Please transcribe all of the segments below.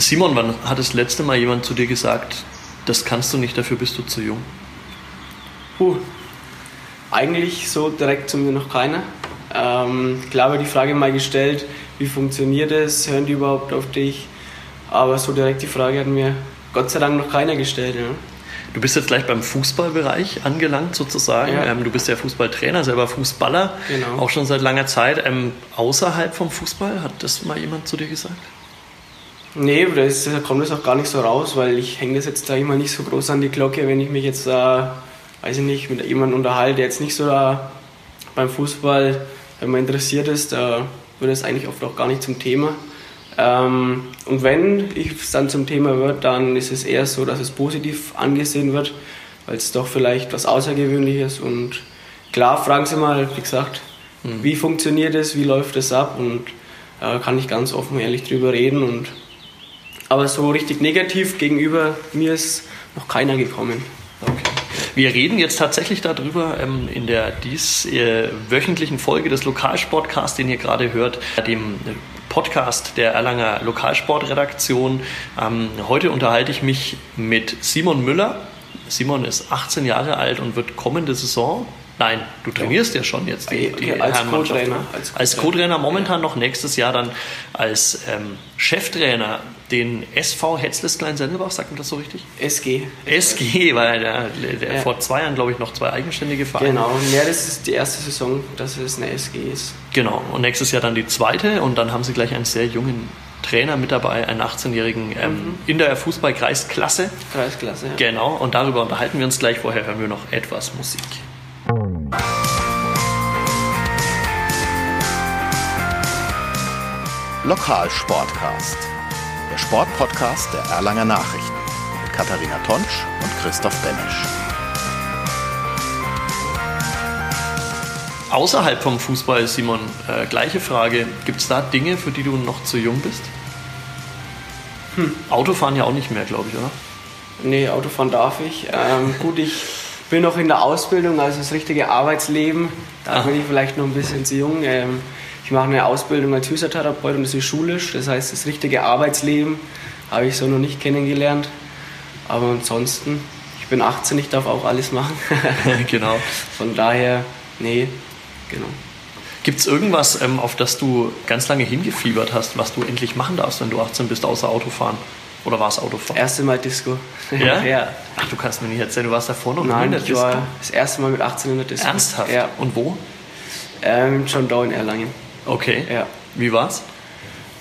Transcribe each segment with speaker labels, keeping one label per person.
Speaker 1: Simon, wann hat das letzte Mal jemand zu dir gesagt, das kannst du nicht, dafür bist du zu jung?
Speaker 2: Puh, eigentlich so direkt zu mir noch keiner. Ähm, klar wird die Frage mal gestellt, wie funktioniert es, hören die überhaupt auf dich? Aber so direkt die Frage hat mir Gott sei Dank noch keiner gestellt. Ja.
Speaker 1: Du bist jetzt gleich beim Fußballbereich angelangt sozusagen. Ja. Ähm, du bist ja Fußballtrainer, selber Fußballer, genau. auch schon seit langer Zeit. Ähm, außerhalb vom Fußball, hat das mal jemand zu dir gesagt?
Speaker 2: Nee, da, da kommt das auch gar nicht so raus, weil ich hänge das jetzt da immer nicht so groß an die Glocke, wenn ich mich jetzt da, weiß ich nicht, mit jemandem unterhalte, der jetzt nicht so da beim Fußball, wenn man interessiert ist, da wird es eigentlich oft auch gar nicht zum Thema. Ähm, und wenn es dann zum Thema wird, dann ist es eher so, dass es positiv angesehen wird, weil es doch vielleicht was Außergewöhnliches und klar fragen sie mal, wie gesagt, mhm. wie funktioniert es, wie läuft es ab und äh, kann ich ganz offen und ehrlich drüber reden und aber so richtig negativ gegenüber mir ist noch keiner gekommen.
Speaker 1: Okay. Wir reden jetzt tatsächlich darüber ähm, in der dies äh, wöchentlichen Folge des Lokalsportcasts, den ihr gerade hört, dem Podcast der Erlanger Lokalsportredaktion. Ähm, heute unterhalte ich mich mit Simon Müller. Simon ist 18 Jahre alt und wird kommende Saison Nein, du trainierst ja, ja schon jetzt die,
Speaker 2: die okay, als Co-Trainer.
Speaker 1: Als Co-Trainer momentan noch nächstes Jahr dann als ähm, Cheftrainer den SV Hetzles Klein-Sendelbach, sagt man das so richtig?
Speaker 2: SG.
Speaker 1: SG, weil der, der ja. vor zwei Jahren, glaube ich, noch zwei eigenständige Vereine.
Speaker 2: Genau, ja, das ist die erste Saison, dass es eine SG ist.
Speaker 1: Genau, und nächstes Jahr dann die zweite und dann haben sie gleich einen sehr jungen Trainer mit dabei, einen 18-Jährigen ähm, mhm. in der Fußballkreisklasse.
Speaker 2: Kreisklasse, ja.
Speaker 1: Genau, und darüber unterhalten wir uns gleich. Vorher hören wir noch etwas Musik.
Speaker 3: Lokalsportcast, der Sportpodcast der Erlanger Nachrichten mit Katharina Tonsch und Christoph Benesch.
Speaker 1: Außerhalb vom Fußball, Simon, äh, gleiche Frage. Gibt es da Dinge, für die du noch zu jung bist? Hm. Autofahren ja auch nicht mehr, glaube ich, oder?
Speaker 2: Nee, Autofahren darf ich. Ähm, gut, ich bin noch in der Ausbildung, also das richtige Arbeitsleben. Da ah. bin ich vielleicht noch ein bisschen zu jung. Ähm, ich mache eine Ausbildung als Physiotherapeut und das ist schulisch. Das heißt, das richtige Arbeitsleben habe ich so noch nicht kennengelernt. Aber ansonsten, ich bin 18, ich darf auch alles machen.
Speaker 1: genau.
Speaker 2: Von daher, nee, genau.
Speaker 1: Gibt es irgendwas, ähm, auf das du ganz lange hingefiebert hast, was du endlich machen darfst, wenn du 18 bist, außer Autofahren? Oder war es Autofahren?
Speaker 2: Erste Mal Disco.
Speaker 1: Ja? ja? Ach, du kannst mir nicht erzählen, du warst davor noch
Speaker 2: Nein,
Speaker 1: in
Speaker 2: der Disco? Nein, das erste Mal mit 18 in der Disco.
Speaker 1: Ernsthaft?
Speaker 2: Ja.
Speaker 1: Und wo?
Speaker 2: Ähm, John Doe in Erlangen.
Speaker 1: Okay. Ja. Wie war's?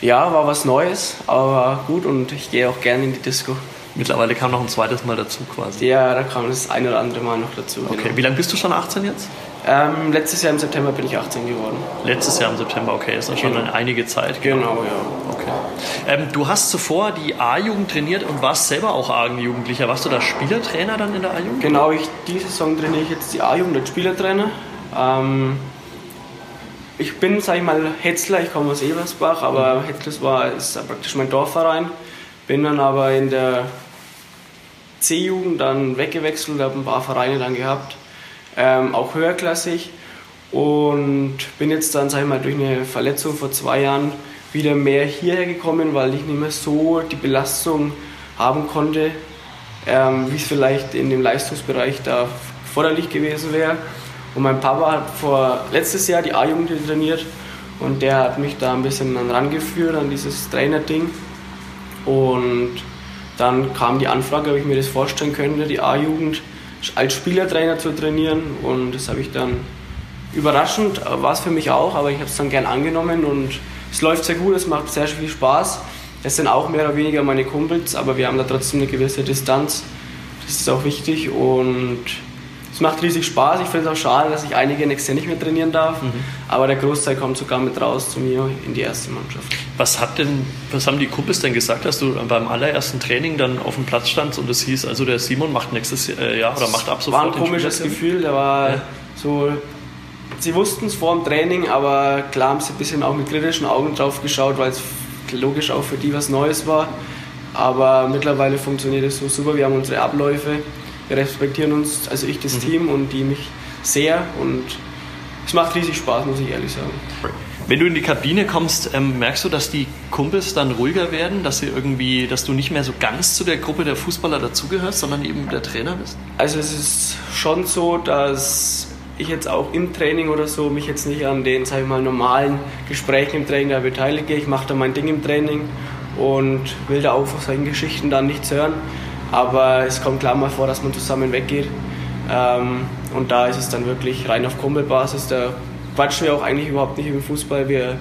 Speaker 2: Ja, war was Neues, aber gut und ich gehe auch gerne in die Disco.
Speaker 1: Mittlerweile kam noch ein zweites Mal dazu quasi.
Speaker 2: Ja, da kam das ein oder andere Mal noch dazu.
Speaker 1: Okay, genau. wie lange bist du schon 18 jetzt?
Speaker 2: Ähm, letztes Jahr im September bin ich 18 geworden.
Speaker 1: Letztes Jahr im September, okay, ist genau. schon eine einige Zeit.
Speaker 2: Genau, ja.
Speaker 1: Okay. Ähm, du hast zuvor die A-Jugend trainiert und warst selber auch A-Jugendlicher. Warst du da Spielertrainer dann in der A-Jugend?
Speaker 2: Genau, ich, diese Saison trainiere ich jetzt die A-Jugend als Spielertrainer. Ähm, ich bin, sag ich mal, Hetzler, ich komme aus Eversbach, aber Hetzler war, ist praktisch mein Dorfverein. Bin dann aber in der C-Jugend dann weggewechselt, habe ein paar Vereine dann gehabt, ähm, auch höherklassig. Und bin jetzt dann, sag ich mal, durch eine Verletzung vor zwei Jahren wieder mehr hierher gekommen, weil ich nicht mehr so die Belastung haben konnte, ähm, wie es vielleicht in dem Leistungsbereich da forderlich gewesen wäre. Und mein Papa hat vor letztes Jahr die A-Jugend trainiert und der hat mich da ein bisschen rangeführt an dieses Trainerding. Und dann kam die Anfrage, ob ich mir das vorstellen könnte, die A-Jugend als Spielertrainer zu trainieren. Und das habe ich dann überraschend, war es für mich auch, aber ich habe es dann gern angenommen und es läuft sehr gut, es macht sehr viel Spaß. Es sind auch mehr oder weniger meine Kumpels, aber wir haben da trotzdem eine gewisse Distanz. Das ist auch wichtig und es macht riesig Spaß. Ich finde es auch schade, dass ich einige nächstes Jahr nicht mehr trainieren darf. Mhm. Aber der Großteil kommt sogar mit raus zu mir in die erste Mannschaft.
Speaker 1: Was, hat denn, was haben die Kumpels denn gesagt, dass du beim allerersten Training dann auf dem Platz standst und es hieß, also der Simon macht nächstes äh, Jahr oder macht ab sofort
Speaker 2: War ein komisches Gefühl. Der war ja. so. Sie wussten es vor dem Training, aber klar haben sie ein bisschen auch mit kritischen Augen drauf geschaut, weil es logisch auch für die was Neues war. Aber mittlerweile funktioniert es so super. Wir haben unsere Abläufe respektieren uns, also ich das mhm. Team und die mich sehr und es macht riesig Spaß, muss ich ehrlich sagen.
Speaker 1: Wenn du in die Kabine kommst, ähm, merkst du, dass die Kumpels dann ruhiger werden, dass sie irgendwie, dass du nicht mehr so ganz zu der Gruppe der Fußballer dazugehörst, sondern eben der Trainer bist?
Speaker 2: Also es ist schon so, dass ich jetzt auch im Training oder so mich jetzt nicht an den, sag ich mal, normalen Gesprächen im Training da beteilige. Ich mache da mein Ding im Training und will da auch von solchen Geschichten dann nichts hören. Aber es kommt klar mal vor, dass man zusammen weggeht. Ähm, und da ist es dann wirklich rein auf Kumpelbasis. Da quatschen wir auch eigentlich überhaupt nicht über Fußball. Wir,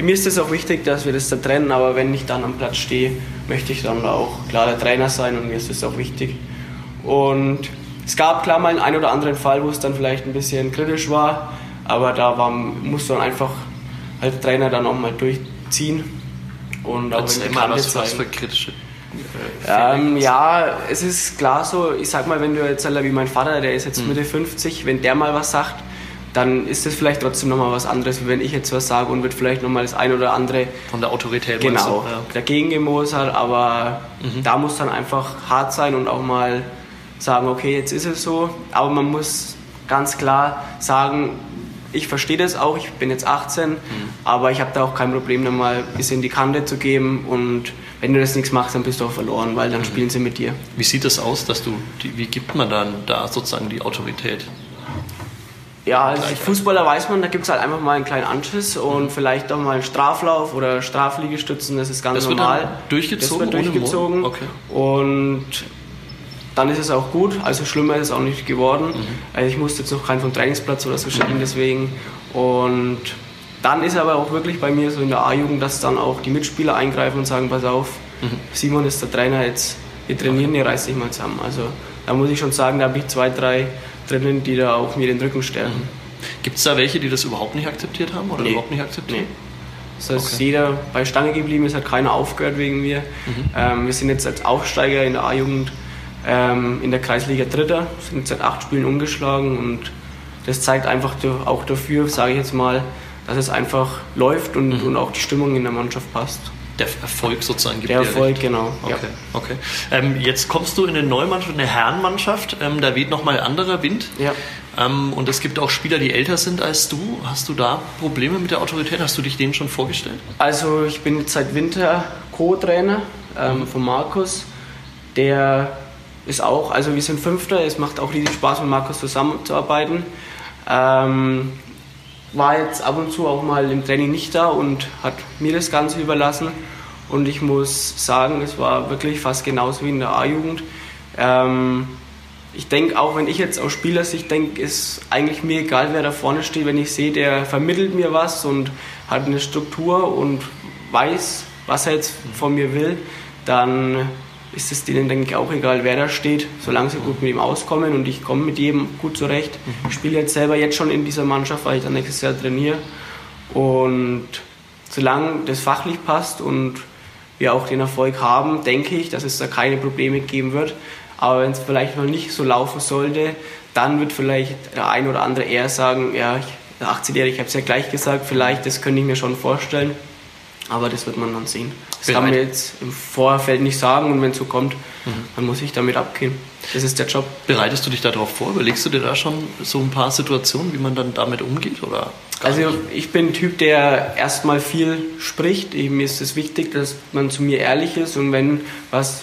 Speaker 2: mir ist es auch wichtig, dass wir das da trennen, aber wenn ich dann am Platz stehe, möchte ich dann auch klar der Trainer sein und mir ist das auch wichtig. Und es gab klar mal einen, einen oder anderen Fall, wo es dann vielleicht ein bisschen kritisch war, aber da war, musste man einfach als Trainer dann auch mal durchziehen.
Speaker 1: Und auch mal was, was für kritische
Speaker 2: ähm, ja, es ist klar so, ich sag mal, wenn du jetzt wie mein Vater, der ist jetzt mhm. Mitte 50, wenn der mal was sagt, dann ist das vielleicht trotzdem nochmal was anderes, wie wenn ich jetzt was sage und wird vielleicht nochmal das ein oder andere
Speaker 1: von der Autorität
Speaker 2: genau, ja. dagegen gemosert, aber mhm. da muss dann einfach hart sein und auch mal sagen, okay, jetzt ist es so, aber man muss ganz klar sagen, ich verstehe das auch, ich bin jetzt 18, mhm. aber ich habe da auch kein Problem, da mal ein bisschen die Kante zu geben und wenn du das nichts machst, dann bist du auch verloren, weil dann mhm. spielen sie mit dir.
Speaker 1: Wie sieht das aus, dass du, die, wie gibt man dann da sozusagen die Autorität?
Speaker 2: Ja, als Fußballer weiß man, da gibt es halt einfach mal einen kleinen Anschiss und mhm. vielleicht auch mal einen Straflauf oder Strafliegestützen, das ist ganz
Speaker 1: das
Speaker 2: normal.
Speaker 1: Wird dann durchgezogen?
Speaker 2: Das wird durchgezogen. Okay. Und dann ist es auch gut. Also schlimmer ist es auch nicht geworden. Mhm. Also ich musste jetzt noch keinen vom Trainingsplatz oder so schicken, deswegen. Und dann ist aber auch wirklich bei mir so in der A-Jugend, dass dann auch die Mitspieler eingreifen und sagen, pass auf, mhm. Simon ist der Trainer, jetzt wir trainieren, ihr reißt dich mal zusammen. Also da muss ich schon sagen, da habe ich zwei, drei drinnen, die da auch mir den Rücken stärken. Mhm.
Speaker 1: Gibt es da welche, die das überhaupt nicht akzeptiert haben oder
Speaker 2: nee.
Speaker 1: überhaupt nicht akzeptieren? Nee.
Speaker 2: Das heißt, okay. jeder bei Stange geblieben ist, hat keiner aufgehört wegen mir. Mhm. Ähm, wir sind jetzt als Aufsteiger in der A-Jugend ähm, in der Kreisliga Dritter, sind seit acht Spielen umgeschlagen und das zeigt einfach auch dafür, sage ich jetzt mal, dass es einfach läuft und, mhm. und auch die Stimmung in der Mannschaft passt.
Speaker 1: Der Erfolg sozusagen
Speaker 2: gibt Der Erfolg, recht. genau.
Speaker 1: Okay, ja. okay. Ähm, jetzt kommst du in eine Neumannschaft, eine Herrenmannschaft, ähm, da weht nochmal anderer Wind.
Speaker 2: Ja.
Speaker 1: Ähm, und es gibt auch Spieler, die älter sind als du. Hast du da Probleme mit der Autorität? Hast du dich denen schon vorgestellt?
Speaker 2: Also ich bin jetzt seit Winter Co-Trainer ähm, von Markus. Der ist auch, also wir sind Fünfter, es macht auch riesig Spaß mit Markus zusammenzuarbeiten. Ähm, war jetzt ab und zu auch mal im Training nicht da und hat mir das Ganze überlassen. Und ich muss sagen, es war wirklich fast genauso wie in der A-Jugend. Ähm, ich denke, auch wenn ich jetzt aus Spielersicht denke, ist eigentlich mir egal, wer da vorne steht. Wenn ich sehe, der vermittelt mir was und hat eine Struktur und weiß, was er jetzt von mir will, dann ist es denen, denke ich, auch egal, wer da steht, solange sie gut mit ihm auskommen und ich komme mit jedem gut zurecht. Ich spiele jetzt selber jetzt schon in dieser Mannschaft, weil ich dann nächstes Jahr trainiere. Und solange das fachlich passt und wir auch den Erfolg haben, denke ich, dass es da keine Probleme geben wird. Aber wenn es vielleicht mal nicht so laufen sollte, dann wird vielleicht der ein oder andere eher sagen, ja, der 18-Jährige, ich habe es ja gleich gesagt, vielleicht, das könnte ich mir schon vorstellen. Aber das wird man dann sehen. Das kann man jetzt im Vorfeld nicht sagen und wenn es so kommt, mhm. dann muss ich damit abgehen. Das ist der Job.
Speaker 1: Bereitest du dich darauf vor? Überlegst du dir da schon so ein paar Situationen, wie man dann damit umgeht? Oder
Speaker 2: also ich bin ein Typ, der erstmal viel spricht. Mir ist es wichtig, dass man zu mir ehrlich ist und wenn was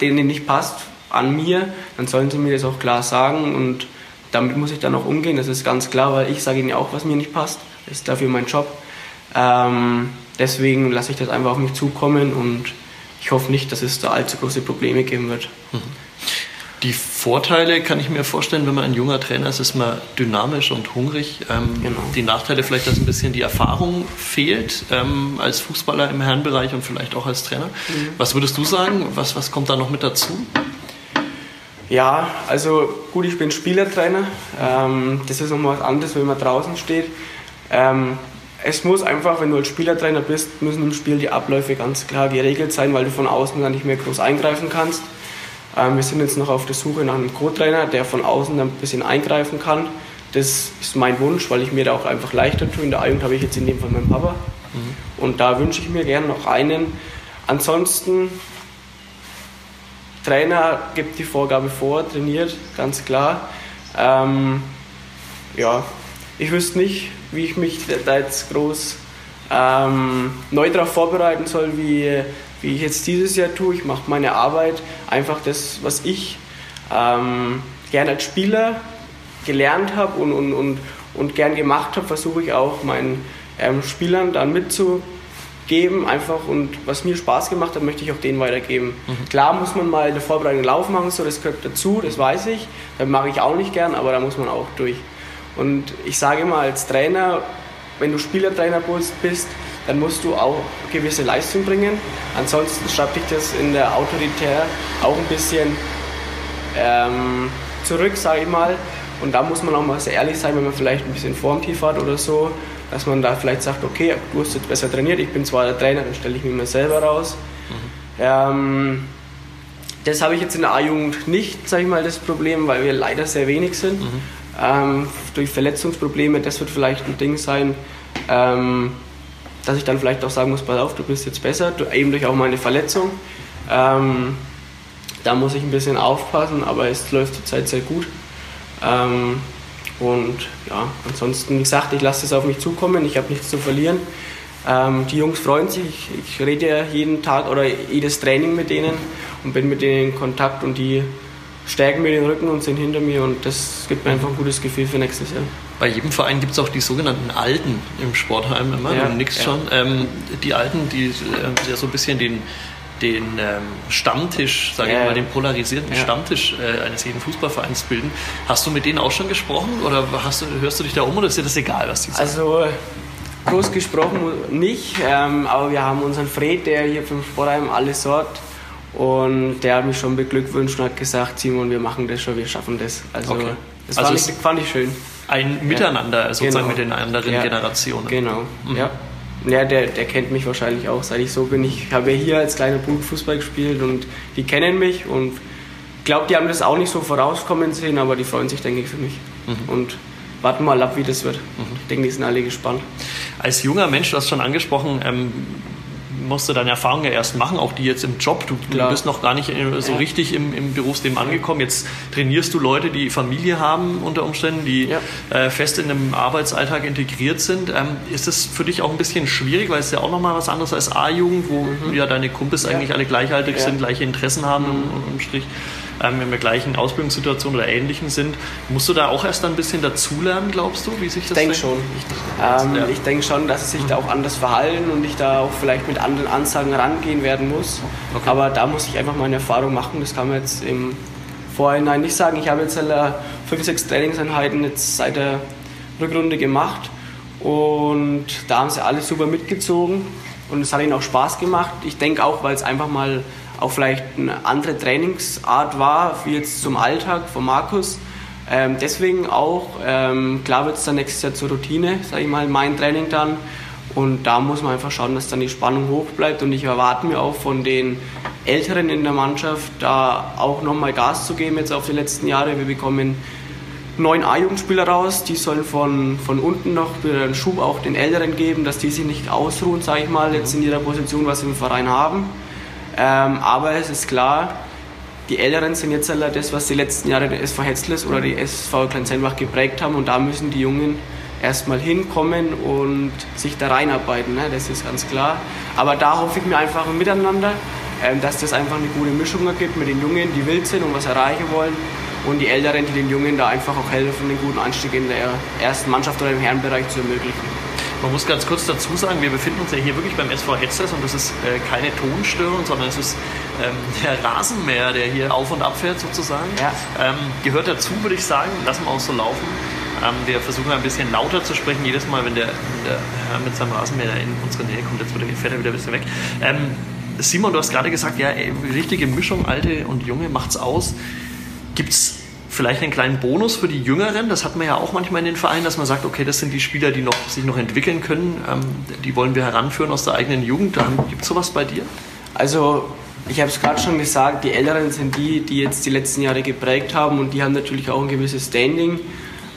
Speaker 2: denen nicht passt an mir, dann sollen sie mir das auch klar sagen und damit muss ich dann auch umgehen. Das ist ganz klar, weil ich sage ihnen auch, was mir nicht passt. Das ist dafür mein Job. Ähm, deswegen lasse ich das einfach auf mich zukommen und ich hoffe nicht, dass es da allzu große Probleme geben wird. Mhm.
Speaker 1: Die Vorteile kann ich mir vorstellen, wenn man ein junger Trainer ist, ist man dynamisch und hungrig. Ähm, genau. Die Nachteile vielleicht, dass ein bisschen die Erfahrung fehlt ähm, als Fußballer im Herrenbereich und vielleicht auch als Trainer. Mhm. Was würdest du sagen? Was, was kommt da noch mit dazu?
Speaker 2: Ja, also gut, ich bin Spielertrainer. Ähm, das ist nochmal was anderes, wenn man draußen steht. Ähm, es muss einfach, wenn du als Spielertrainer bist, müssen im Spiel die Abläufe ganz klar geregelt sein, weil du von außen dann nicht mehr groß eingreifen kannst. Ähm, wir sind jetzt noch auf der Suche nach einem Co-Trainer, der von außen dann ein bisschen eingreifen kann. Das ist mein Wunsch, weil ich mir da auch einfach leichter tue. In der A-Jugend habe ich jetzt in dem Fall meinen Papa. Mhm. Und da wünsche ich mir gerne noch einen. Ansonsten, Trainer gibt die Vorgabe vor, trainiert, ganz klar. Ähm, ja, ich wüsste nicht, wie ich mich da jetzt groß ähm, neu darauf vorbereiten soll, wie, wie ich jetzt dieses Jahr tue. Ich mache meine Arbeit, einfach das, was ich ähm, gerne als Spieler gelernt habe und, und, und, und gern gemacht habe, versuche ich auch meinen ähm, Spielern dann mitzugeben, einfach und was mir Spaß gemacht hat, möchte ich auch denen weitergeben. Mhm. Klar muss man mal in der Vorbereitung Lauf machen, so das gehört dazu, das weiß ich, das mache ich auch nicht gern, aber da muss man auch durch. Und ich sage immer als Trainer, wenn du Spielertrainer bist, dann musst du auch gewisse Leistung bringen. Ansonsten schreibt dich das in der Autorität auch ein bisschen ähm, zurück, sage ich mal. Und da muss man auch mal sehr ehrlich sein, wenn man vielleicht ein bisschen Formtief hat oder so, dass man da vielleicht sagt, okay, du hast jetzt besser trainiert, ich bin zwar der Trainer, dann stelle ich mich mal selber raus. Mhm. Ähm, das habe ich jetzt in der A-Jugend nicht, sage ich mal, das Problem, weil wir leider sehr wenig sind. Mhm. Ähm, durch Verletzungsprobleme, das wird vielleicht ein Ding sein, ähm, dass ich dann vielleicht auch sagen muss, pass auf, du bist jetzt besser, du, eben durch auch meine Verletzung. Ähm, da muss ich ein bisschen aufpassen, aber es läuft zurzeit sehr gut. Ähm, und ja, ansonsten, wie gesagt, ich lasse es auf mich zukommen, ich habe nichts zu verlieren. Ähm, die Jungs freuen sich, ich, ich rede ja jeden Tag oder jedes Training mit denen und bin mit denen in Kontakt und die stärken mir den Rücken und sind hinter mir und das gibt mir einfach ein gutes Gefühl für nächstes Jahr.
Speaker 1: Bei jedem Verein gibt es auch die sogenannten Alten im Sportheim immer, ja, du nix ja. schon. Ähm, die Alten, die äh, ja so ein bisschen den den ähm, Stammtisch, sage ja, ich mal, den polarisierten ja. Stammtisch äh, eines jeden Fußballvereins bilden. Hast du mit denen auch schon gesprochen oder hast du, hörst du dich da um oder ist dir das egal, was die sagen?
Speaker 2: Also groß gesprochen nicht, ähm, aber wir haben unseren Fred, der hier vom Sportheim alles sorgt und der hat mich schon beglückwünscht und hat gesagt, Simon, wir machen das schon, wir schaffen das. Also okay. das also fand, ich, fand ich schön.
Speaker 1: Ein Miteinander ja. sozusagen genau. mit den anderen Generationen.
Speaker 2: Genau, mhm. ja. Ja, der, der kennt mich wahrscheinlich auch, seit ich so bin. Ich habe ja hier als kleiner Bub Fußball gespielt und die kennen mich und ich glaube, die haben das auch nicht so vorauskommen sehen, aber die freuen sich, denke ich, für mich. Mhm. Und warten mal ab, wie das wird. Mhm. Ich denke, die sind alle gespannt.
Speaker 1: Als junger Mensch, du hast schon angesprochen, ähm, musst du deine Erfahrungen ja erst machen, auch die jetzt im Job. Du, du bist noch gar nicht so ja. richtig im, im, Berufsleben angekommen. Jetzt trainierst du Leute, die Familie haben unter Umständen, die ja. äh, fest in einem Arbeitsalltag integriert sind. Ähm, ist das für dich auch ein bisschen schwierig, weil es ja auch nochmal was anderes als A-Jugend, wo mhm. ja deine Kumpels ja. eigentlich alle gleichaltrig sind, gleiche Interessen haben mhm. im, im Strich ähm, in der gleichen Ausbildungssituation oder ähnlichen sind. Musst du da auch erst ein bisschen dazulernen, glaubst du, wie sich das
Speaker 2: Ich denke schon. Ähm, ja. Ich denke schon, dass sie sich da auch anders verhalten und ich da auch vielleicht mit anderen Ansagen rangehen werden muss. Okay. Aber da muss ich einfach meine Erfahrung machen. Das kann man jetzt im Vorhinein nicht sagen. Ich habe jetzt alle fünf, sechs Trainingseinheiten jetzt seit der Rückrunde gemacht und da haben sie alle super mitgezogen und es hat ihnen auch Spaß gemacht. Ich denke auch, weil es einfach mal auch vielleicht eine andere Trainingsart war, wie jetzt zum Alltag von Markus. Ähm, deswegen auch, ähm, klar wird es dann nächstes Jahr zur Routine, sage ich mal, mein Training dann. Und da muss man einfach schauen, dass dann die Spannung hoch bleibt. Und ich erwarte mir auch von den Älteren in der Mannschaft, da auch nochmal Gas zu geben jetzt auf die letzten Jahre. Wir bekommen neun A-Jugendspieler raus, die sollen von, von unten noch einen Schub auch den Älteren geben, dass die sich nicht ausruhen, sage ich mal, jetzt in ihrer Position, was sie im Verein haben. Ähm, aber es ist klar, die Älteren sind jetzt alle das, was die letzten Jahre der SV Hetzles oder die SV Kleinselbach geprägt haben und da müssen die Jungen erstmal hinkommen und sich da reinarbeiten, ne? das ist ganz klar. Aber da hoffe ich mir einfach ein Miteinander, ähm, dass das einfach eine gute Mischung ergibt mit den Jungen, die wild sind und was erreichen wollen und die Älteren, die den Jungen da einfach auch helfen, einen guten Anstieg in der ersten Mannschaft oder im Herrenbereich zu ermöglichen.
Speaker 1: Man muss ganz kurz dazu sagen, wir befinden uns ja hier wirklich beim SV Hetzers und das ist äh, keine Tonstörung, sondern es ist ähm, der Rasenmäher, der hier auf und ab fährt sozusagen. Ja. Ähm, gehört dazu, würde ich sagen. Lassen wir auch so laufen. Ähm, wir versuchen ein bisschen lauter zu sprechen, jedes Mal, wenn der, der Herr mit seinem Rasenmäher in unsere Nähe kommt. Jetzt fährt er wieder ein bisschen weg. Ähm, Simon, du hast gerade gesagt, ja, ey, richtige Mischung, alte und junge, macht's aus. Gibt es vielleicht einen kleinen Bonus für die Jüngeren. Das hat man ja auch manchmal in den Vereinen, dass man sagt, okay, das sind die Spieler, die noch, sich noch entwickeln können. Ähm, die wollen wir heranführen aus der eigenen Jugend. Gibt es sowas bei dir?
Speaker 2: Also ich habe es gerade schon gesagt, die Älteren sind die, die jetzt die letzten Jahre geprägt haben und die haben natürlich auch ein gewisses Standing.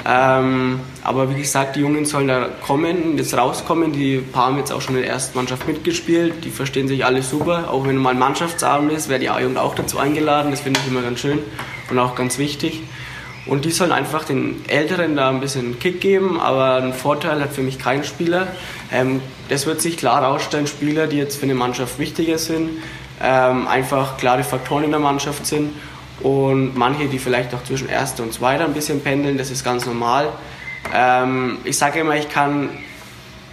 Speaker 2: Ähm, aber wie gesagt, die Jungen sollen da kommen, jetzt rauskommen. Die paar haben jetzt auch schon in der ersten Mannschaft mitgespielt. Die verstehen sich alle super. Auch wenn mal ein Mannschaftsabend ist, wäre die A-Jugend auch dazu eingeladen. Das finde ich immer ganz schön und auch ganz wichtig. Und die sollen einfach den Älteren da ein bisschen Kick geben, aber einen Vorteil hat für mich kein Spieler. Ähm, das wird sich klar herausstellen, Spieler, die jetzt für eine Mannschaft wichtiger sind, ähm, einfach klare Faktoren in der Mannschaft sind und manche, die vielleicht auch zwischen Erster und Zweiter ein bisschen pendeln, das ist ganz normal. Ähm, ich sage immer, ich kann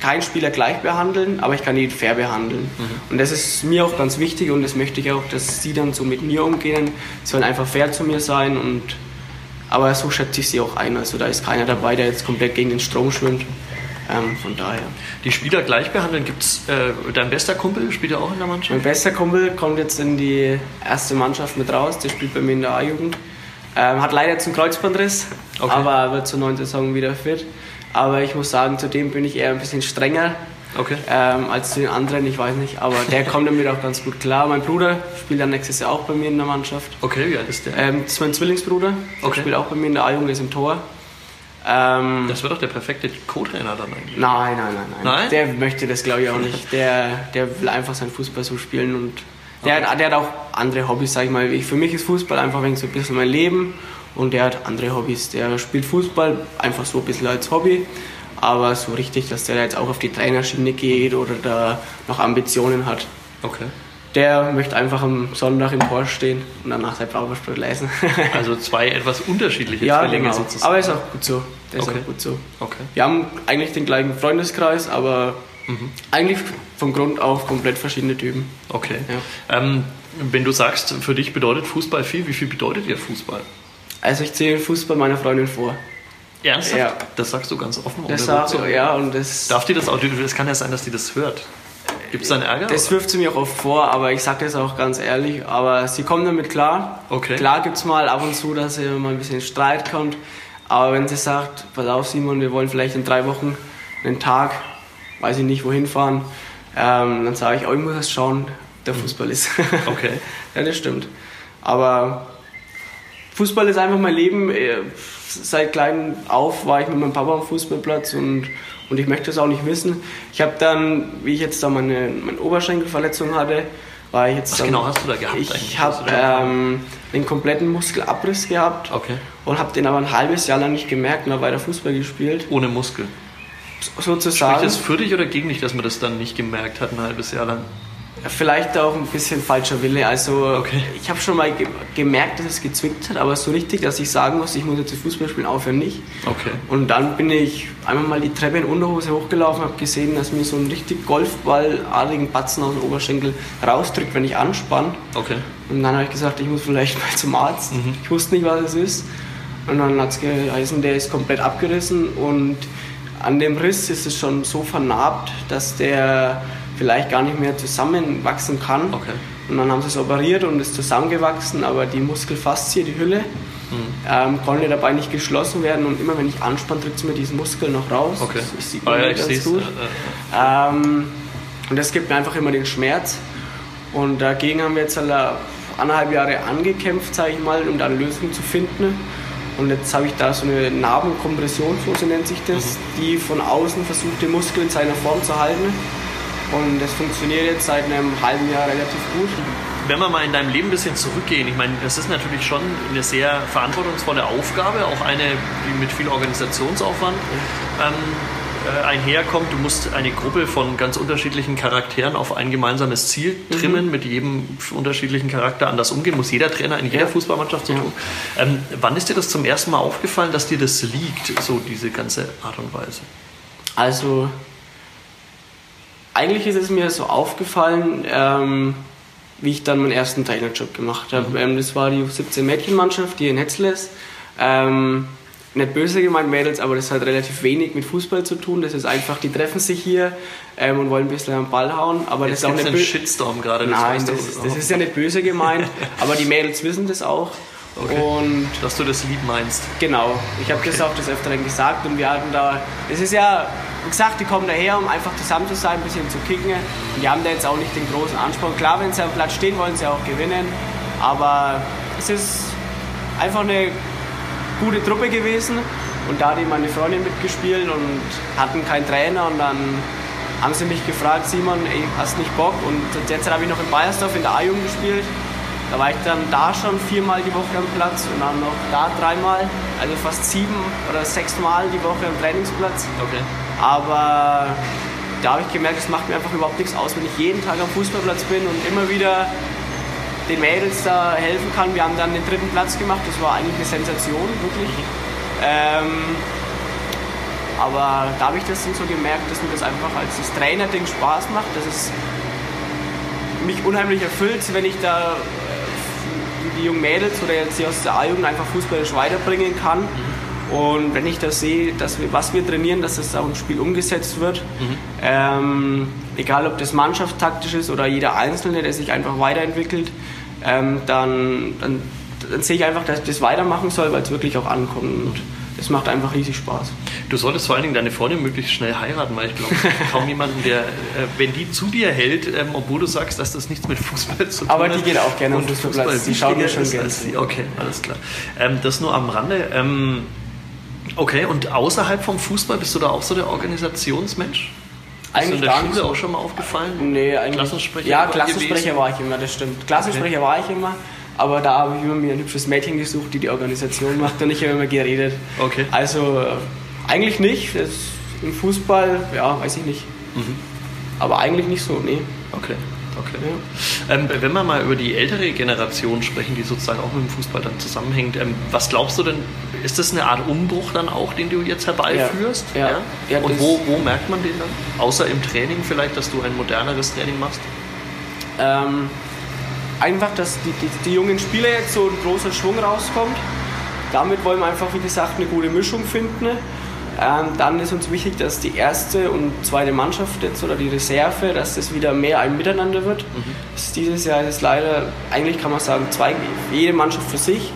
Speaker 2: keinen Spieler gleich behandeln, aber ich kann ihn fair behandeln. Mhm. Und das ist mir auch ganz wichtig und das möchte ich auch, dass sie dann so mit mir umgehen. Sie sollen einfach fair zu mir sein und aber so schätze ich sie auch ein. Also da ist keiner dabei, der jetzt komplett gegen den Strom schwimmt. Ähm, von daher.
Speaker 1: Die Spieler gleich behandeln, gibt es äh, dein bester Kumpel, spielt er auch in der Mannschaft?
Speaker 2: Mein bester Kumpel kommt jetzt in die erste Mannschaft mit raus, der spielt bei mir in der A-Jugend. Ähm, hat leider jetzt einen Kreuzbandriss, okay. aber wird zur neuen Saison wieder fit. Aber ich muss sagen, zu dem bin ich eher ein bisschen strenger okay. ähm, als zu den anderen, ich weiß nicht. Aber der kommt damit auch ganz gut klar. Mein Bruder spielt dann nächstes Jahr auch bei mir in der Mannschaft.
Speaker 1: Okay, wie alt ist der?
Speaker 2: Ähm, das ist mein Zwillingsbruder. Der spielt auch bei mir in der A-Jugend, ist im Tor.
Speaker 1: Ähm, das wird doch der perfekte Co-Trainer dann eigentlich.
Speaker 2: Nein, nein, nein, nein. nein? Der möchte das glaube ich auch nicht. Der, der will einfach seinen Fußball so spielen und der, okay. hat, der hat auch andere Hobbys, sag ich mal. Ich, für mich ist Fußball einfach so ein bisschen mein Leben und der hat andere Hobbys. Der spielt Fußball einfach so ein bisschen als Hobby, aber so richtig, dass der jetzt auch auf die Trainerschiene geht oder da noch Ambitionen hat.
Speaker 1: Okay
Speaker 2: der möchte einfach am Sonntag im Tor stehen und danach sein Zauberspruch lesen.
Speaker 1: also zwei etwas unterschiedliche
Speaker 2: ja, Zwillinge genau. sozusagen. Aber ist auch gut so. Der okay. ist auch gut so. Okay. Wir haben eigentlich den gleichen Freundeskreis, aber mhm. eigentlich von Grund auf komplett verschiedene Typen.
Speaker 1: Okay. Ja. Ähm, wenn du sagst, für dich bedeutet Fußball viel, wie viel bedeutet dir Fußball?
Speaker 2: Also ich zähle Fußball meiner Freundin vor.
Speaker 1: Ernsthaft? Ja. Das sagst du ganz offen.
Speaker 2: Das sag, ja, und das
Speaker 1: Darf die das auch? Es kann ja sein, dass die das hört. Gibt es dann Ärger?
Speaker 2: Das wirft sie mir auch oft vor, aber ich sage das auch ganz ehrlich. Aber sie kommt damit klar. Okay. Klar gibt es mal ab und zu, dass mal ein bisschen Streit kommt. Aber wenn sie sagt, pass auf Simon, wir wollen vielleicht in drei Wochen einen Tag, weiß ich nicht, wohin fahren, ähm, dann sage ich, oh, ich muss erst schauen, der mhm. Fußball ist.
Speaker 1: Okay.
Speaker 2: ja, das stimmt. Aber Fußball ist einfach mein Leben. Äh, seit klein auf war ich mit meinem Papa am Fußballplatz und und ich möchte es auch nicht wissen. Ich habe dann, wie ich jetzt da meine, meine Oberschenkelverletzung hatte, war ich jetzt.
Speaker 1: Was
Speaker 2: dann,
Speaker 1: genau hast du da gehabt?
Speaker 2: Ich habe ähm, den kompletten Muskelabriss gehabt
Speaker 1: okay.
Speaker 2: und habe den aber ein halbes Jahr lang nicht gemerkt und habe weiter Fußball gespielt.
Speaker 1: Ohne Muskel?
Speaker 2: Sozusagen.
Speaker 1: Spricht das für dich oder gegen dich, dass man das dann nicht gemerkt hat, ein halbes Jahr lang?
Speaker 2: Vielleicht auch ein bisschen falscher Wille. Also okay. ich habe schon mal ge gemerkt, dass es gezwickt hat, aber so richtig, dass ich sagen muss, ich muss jetzt Fußball spielen, aufhören nicht.
Speaker 1: Okay.
Speaker 2: Und dann bin ich einmal mal die Treppe in Unterhose hochgelaufen, habe gesehen, dass mir so ein richtig Golfballartigen Batzen aus dem Oberschenkel rausdrückt, wenn ich anspanne.
Speaker 1: Okay.
Speaker 2: Und dann habe ich gesagt, ich muss vielleicht mal zum Arzt. Mhm. Ich wusste nicht, was es ist. Und dann hat es geheißen, der ist komplett abgerissen und an dem Riss ist es schon so vernarbt, dass der vielleicht gar nicht mehr zusammenwachsen kann.
Speaker 1: Okay.
Speaker 2: Und dann haben sie es operiert und ist zusammengewachsen, aber die Muskelfaszie, die Hülle, mhm. ähm, konnte dabei nicht geschlossen werden und immer wenn ich anspanne, drückt es mir diesen Muskel noch raus.
Speaker 1: Okay.
Speaker 2: Das sieht man oh, ja, ganz gut. Ähm, und das gibt mir einfach immer den Schmerz. Und dagegen haben wir jetzt alle anderthalb Jahre angekämpft, sage ich mal, um da eine Lösung zu finden. Und jetzt habe ich da so eine Narbenkompression, so nennt sich das, mhm. die von außen versucht, den Muskel in seiner Form zu halten. Und das funktioniert jetzt seit einem halben Jahr relativ gut.
Speaker 1: Wenn wir mal in deinem Leben ein bisschen zurückgehen, ich meine, das ist natürlich schon eine sehr verantwortungsvolle Aufgabe, auch eine, die mit viel Organisationsaufwand ähm, äh, einherkommt. Du musst eine Gruppe von ganz unterschiedlichen Charakteren auf ein gemeinsames Ziel mhm. trimmen, mhm. mit jedem unterschiedlichen Charakter anders umgehen, muss jeder Trainer in jeder ja. Fußballmannschaft so tun. Ähm, wann ist dir das zum ersten Mal aufgefallen, dass dir das liegt, so diese ganze Art und Weise?
Speaker 2: Also eigentlich ist es mir so aufgefallen, ähm, wie ich dann meinen ersten Trainerjob gemacht habe. Mhm. Ähm, das war die 17 Mädchenmannschaft, die in Hetzl ist. Ähm, nicht böse gemeint Mädels, aber das hat relativ wenig mit Fußball zu tun. Das ist einfach, die treffen sich hier ähm, und wollen ein bisschen am Ball hauen. Aber
Speaker 1: Jetzt
Speaker 2: das ist auch
Speaker 1: nicht böse. Shitstorm gerade.
Speaker 2: Nein, das, das, das ist ja nicht böse gemeint. aber die Mädels wissen das auch.
Speaker 1: Okay. Und Dass du das lieb meinst.
Speaker 2: Genau. Ich habe okay. das auch des Öfteren gesagt und wir hatten da. Es ist ja, wie gesagt, die kommen daher, um einfach zusammen zu sein, ein bisschen zu kicken. Und die haben da jetzt auch nicht den großen Anspruch. Klar, wenn sie am Platz stehen, wollen sie auch gewinnen. Aber es ist einfach eine gute Truppe gewesen. Und da hat meine Freundin mitgespielt und hatten keinen Trainer. Und dann haben sie mich gefragt, Simon, ey, hast nicht Bock? Und jetzt habe ich noch in Bayersdorf in der A-Jugend gespielt Da war ich dann da schon viermal die Woche am Platz und dann noch da dreimal, also fast sieben oder sechs Mal die Woche am Trainingsplatz.
Speaker 1: Okay.
Speaker 2: Aber da habe ich gemerkt, es macht mir einfach überhaupt nichts aus, wenn ich jeden Tag am Fußballplatz bin und immer wieder den Mädels da helfen kann. Wir haben dann den dritten Platz gemacht, das war eigentlich eine Sensation, wirklich. Ähm, aber da habe ich das dann so gemerkt, dass mir das einfach als das Trainerding Spaß macht, dass es mich unheimlich erfüllt, wenn ich da äh, die jungen Mädels oder jetzt die aus der A-Jugend einfach fußballisch weiterbringen kann. Und wenn ich das sehe, dass wir, was wir trainieren, dass das auch im Spiel umgesetzt wird, mhm. ähm, egal ob das mannschaftstaktisch ist oder jeder Einzelne, der sich einfach weiterentwickelt, ähm, dann, dann, dann, sehe ich einfach, dass ich das weitermachen soll, weil es wirklich auch ankommt. Und das macht einfach riesig Spaß.
Speaker 1: Du solltest vor allen Dingen deine Freundin möglichst schnell heiraten, weil ich glaube, kaum jemanden, der, äh, wenn die zu dir hält, ähm, obwohl du sagst, dass das nichts mit Fußball zu tun
Speaker 2: hat. Aber die geht auch gerne auf Fußballplatz, Fußball
Speaker 1: die schauen mir schon gerne. Okay, alles klar. Ähm, das nur am Rande. Ähm, okay, und außerhalb vom Fußball bist du da auch so der Organisationsmensch? Eigentlich in der Schule auch schon mal aufgefallen?
Speaker 2: Nee, eigentlich. Klassensprecher? Ja, Klassensprecher war ich immer, das stimmt. Klassensprecher okay. war ich immer, aber da habe ich immer mir ein hübsches Mädchen gesucht, die die Organisation macht und ich habe immer geredet.
Speaker 1: Okay.
Speaker 2: Also äh, eigentlich nicht. Das, Im Fußball, ja, weiß ich nicht. Mhm. Aber eigentlich nicht so, nee.
Speaker 1: Okay. Okay. Ja. Ähm, wenn wir mal über die ältere Generation sprechen, die sozusagen auch mit dem Fußball dann zusammenhängt, ähm, was glaubst du denn, ist das eine Art Umbruch dann auch, den du jetzt herbeiführst?
Speaker 2: Ja. ja.
Speaker 1: ja? Und wo, wo merkt man den dann? Außer im Training vielleicht, dass du ein moderneres Training machst?
Speaker 2: Ähm, einfach, dass die, die, die, jungen Spieler jetzt so ein großer Schwung rauskommt. Damit wollen wir einfach, wie gesagt, eine gute Mischung finden. Ähm, dann ist uns wichtig, dass die erste und zweite Mannschaft jetzt oder die Reserve, dass das wieder mehr ein Miteinander wird. Mhm. dieses Jahr ist es leider, eigentlich kann man sagen, zwei, jede Mannschaft für sich.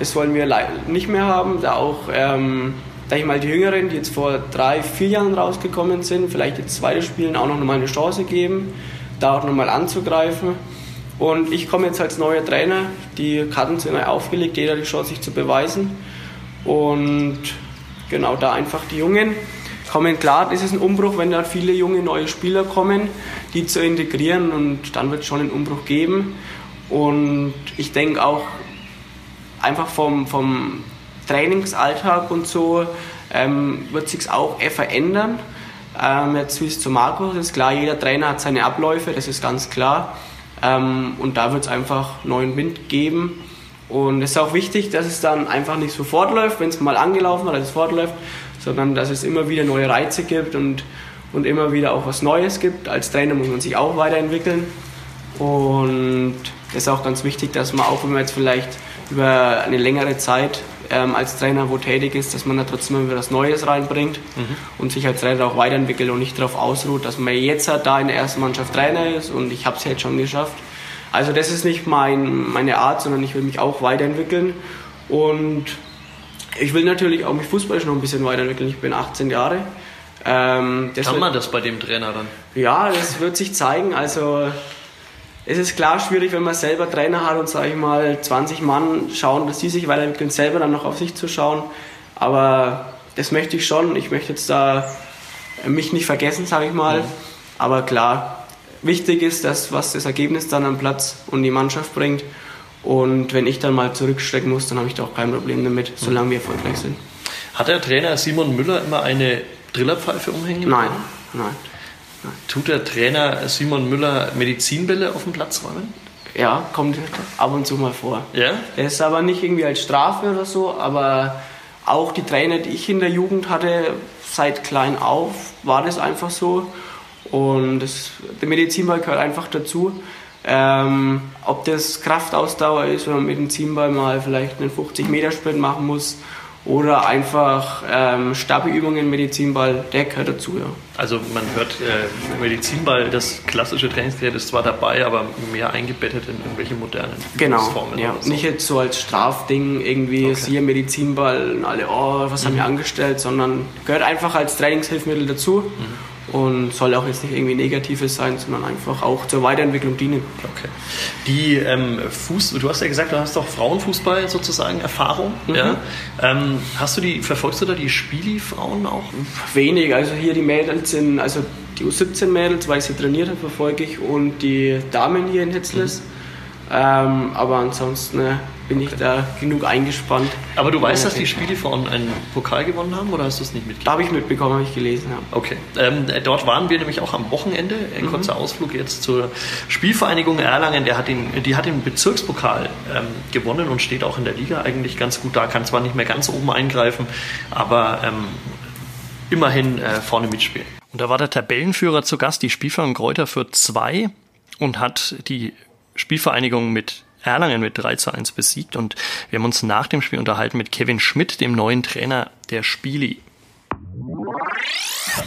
Speaker 2: Das wollen wir nicht mehr haben, da auch, ähm, da ich mal die Jüngeren, die jetzt vor drei, vier Jahren rausgekommen sind, vielleicht jetzt zweite spielen, auch noch mal eine Chance geben, da auch nochmal anzugreifen. Und ich komme jetzt als neuer Trainer, die Karten sind aufgelegt, jeder hat die Chance, sich zu beweisen. Und genau da einfach die Jungen kommen. Klar, das ist ein Umbruch, wenn da viele junge neue Spieler kommen, die zu integrieren und dann wird es schon einen Umbruch geben. Und ich denke auch, einfach vom, vom Trainingsalltag und so ähm, wird sich auch eher verändern. Ähm, jetzt wie es zu Markus ist klar, jeder Trainer hat seine Abläufe, das ist ganz klar. Ähm, und da wird es einfach neuen Wind geben. Und es ist auch wichtig, dass es dann einfach nicht sofort läuft, wenn es mal angelaufen hat, dass es fortläuft, sondern dass es immer wieder neue Reize gibt und, und immer wieder auch was Neues gibt. Als Trainer muss man sich auch weiterentwickeln. Und es ist auch ganz wichtig, dass man auch, wenn man jetzt vielleicht über eine längere Zeit ähm, als Trainer wo tätig ist, dass man da trotzdem immer was Neues reinbringt mhm. und sich als Trainer auch weiterentwickelt und nicht darauf ausruht, dass man jetzt halt da in der ersten Mannschaft Trainer ist und ich habe es jetzt schon geschafft. Also das ist nicht mein, meine Art, sondern ich will mich auch weiterentwickeln und ich will natürlich auch mich fußballisch noch ein bisschen weiterentwickeln. Ich bin 18 Jahre.
Speaker 1: Ähm, Kann man das bei dem Trainer dann?
Speaker 2: Ja, das wird sich zeigen. Also es ist klar schwierig, wenn man selber Trainer hat und, sage ich mal, 20 Mann schauen, dass die sich weiterentwickeln, selber dann noch auf sich zu schauen. Aber das möchte ich schon. Ich möchte jetzt da mich nicht vergessen, sage ich mal. Mhm. Aber klar, wichtig ist, dass was das Ergebnis dann am Platz und die Mannschaft bringt. Und wenn ich dann mal zurückstrecken muss, dann habe ich da auch kein Problem damit, solange wir erfolgreich sind.
Speaker 1: Hat der Trainer Simon Müller immer eine Drillerpfeife umhängen?
Speaker 2: Nein, nein.
Speaker 1: Tut der Trainer Simon Müller Medizinbälle auf dem Platz räumen?
Speaker 2: Ja, kommt ab und zu mal vor.
Speaker 1: Ja?
Speaker 2: Das ist aber nicht irgendwie als Strafe oder so, aber auch die Trainer, die ich in der Jugend hatte, seit klein auf, war das einfach so. Und das, der Medizinball gehört einfach dazu. Ähm, ob das Kraftausdauer ist, wenn man mit dem Medizinball mal vielleicht einen 50-Meter-Sprint machen muss oder einfach ähm, Stabi-Übungen, Medizinball, der gehört dazu, ja.
Speaker 1: Also man hört äh, Medizinball, das klassische Trainingsgerät ist zwar dabei, aber mehr eingebettet in irgendwelche modernen
Speaker 2: genau, Formen. Ja. So. Nicht jetzt so als Strafding irgendwie, okay. hier Medizinball und alle, oh, was mhm. haben wir angestellt, sondern gehört einfach als Trainingshilfmittel dazu. Mhm und soll auch jetzt nicht irgendwie Negatives sein, sondern einfach auch zur Weiterentwicklung dienen.
Speaker 1: Okay. Die ähm, Fuß, du hast ja gesagt, du hast doch Frauenfußball sozusagen Erfahrung. Mhm. Ja? Ähm, hast du die, verfolgst du da die Spieli-Frauen auch?
Speaker 2: Wenig, also hier die Mädels sind, also die U17-Mädels, weil ich sie trainiert habe, verfolge ich und die Damen hier in Hetzles. Mhm. Ähm, aber ansonsten äh, bin ich da genug eingespannt.
Speaker 1: Aber du weißt, dass die Spiele vorhin einen Pokal gewonnen haben oder hast du es nicht mitbekommen?
Speaker 2: Da habe ich mitbekommen, habe ich gelesen. Ja.
Speaker 1: Okay. Ähm, dort waren wir nämlich auch am Wochenende. Ein mhm. kurzer Ausflug jetzt zur Spielvereinigung Erlangen. Der hat den, die hat den Bezirkspokal ähm, gewonnen und steht auch in der Liga eigentlich ganz gut da. Kann zwar nicht mehr ganz oben eingreifen, aber ähm, immerhin äh, vorne mitspielen. Und da war der Tabellenführer zu Gast, die Spielvereinigung Kräuter für zwei und hat die Spielvereinigung mit Erlangen mit 3 zu 1 besiegt und wir haben uns nach dem Spiel unterhalten mit Kevin Schmidt, dem neuen Trainer der Spieli.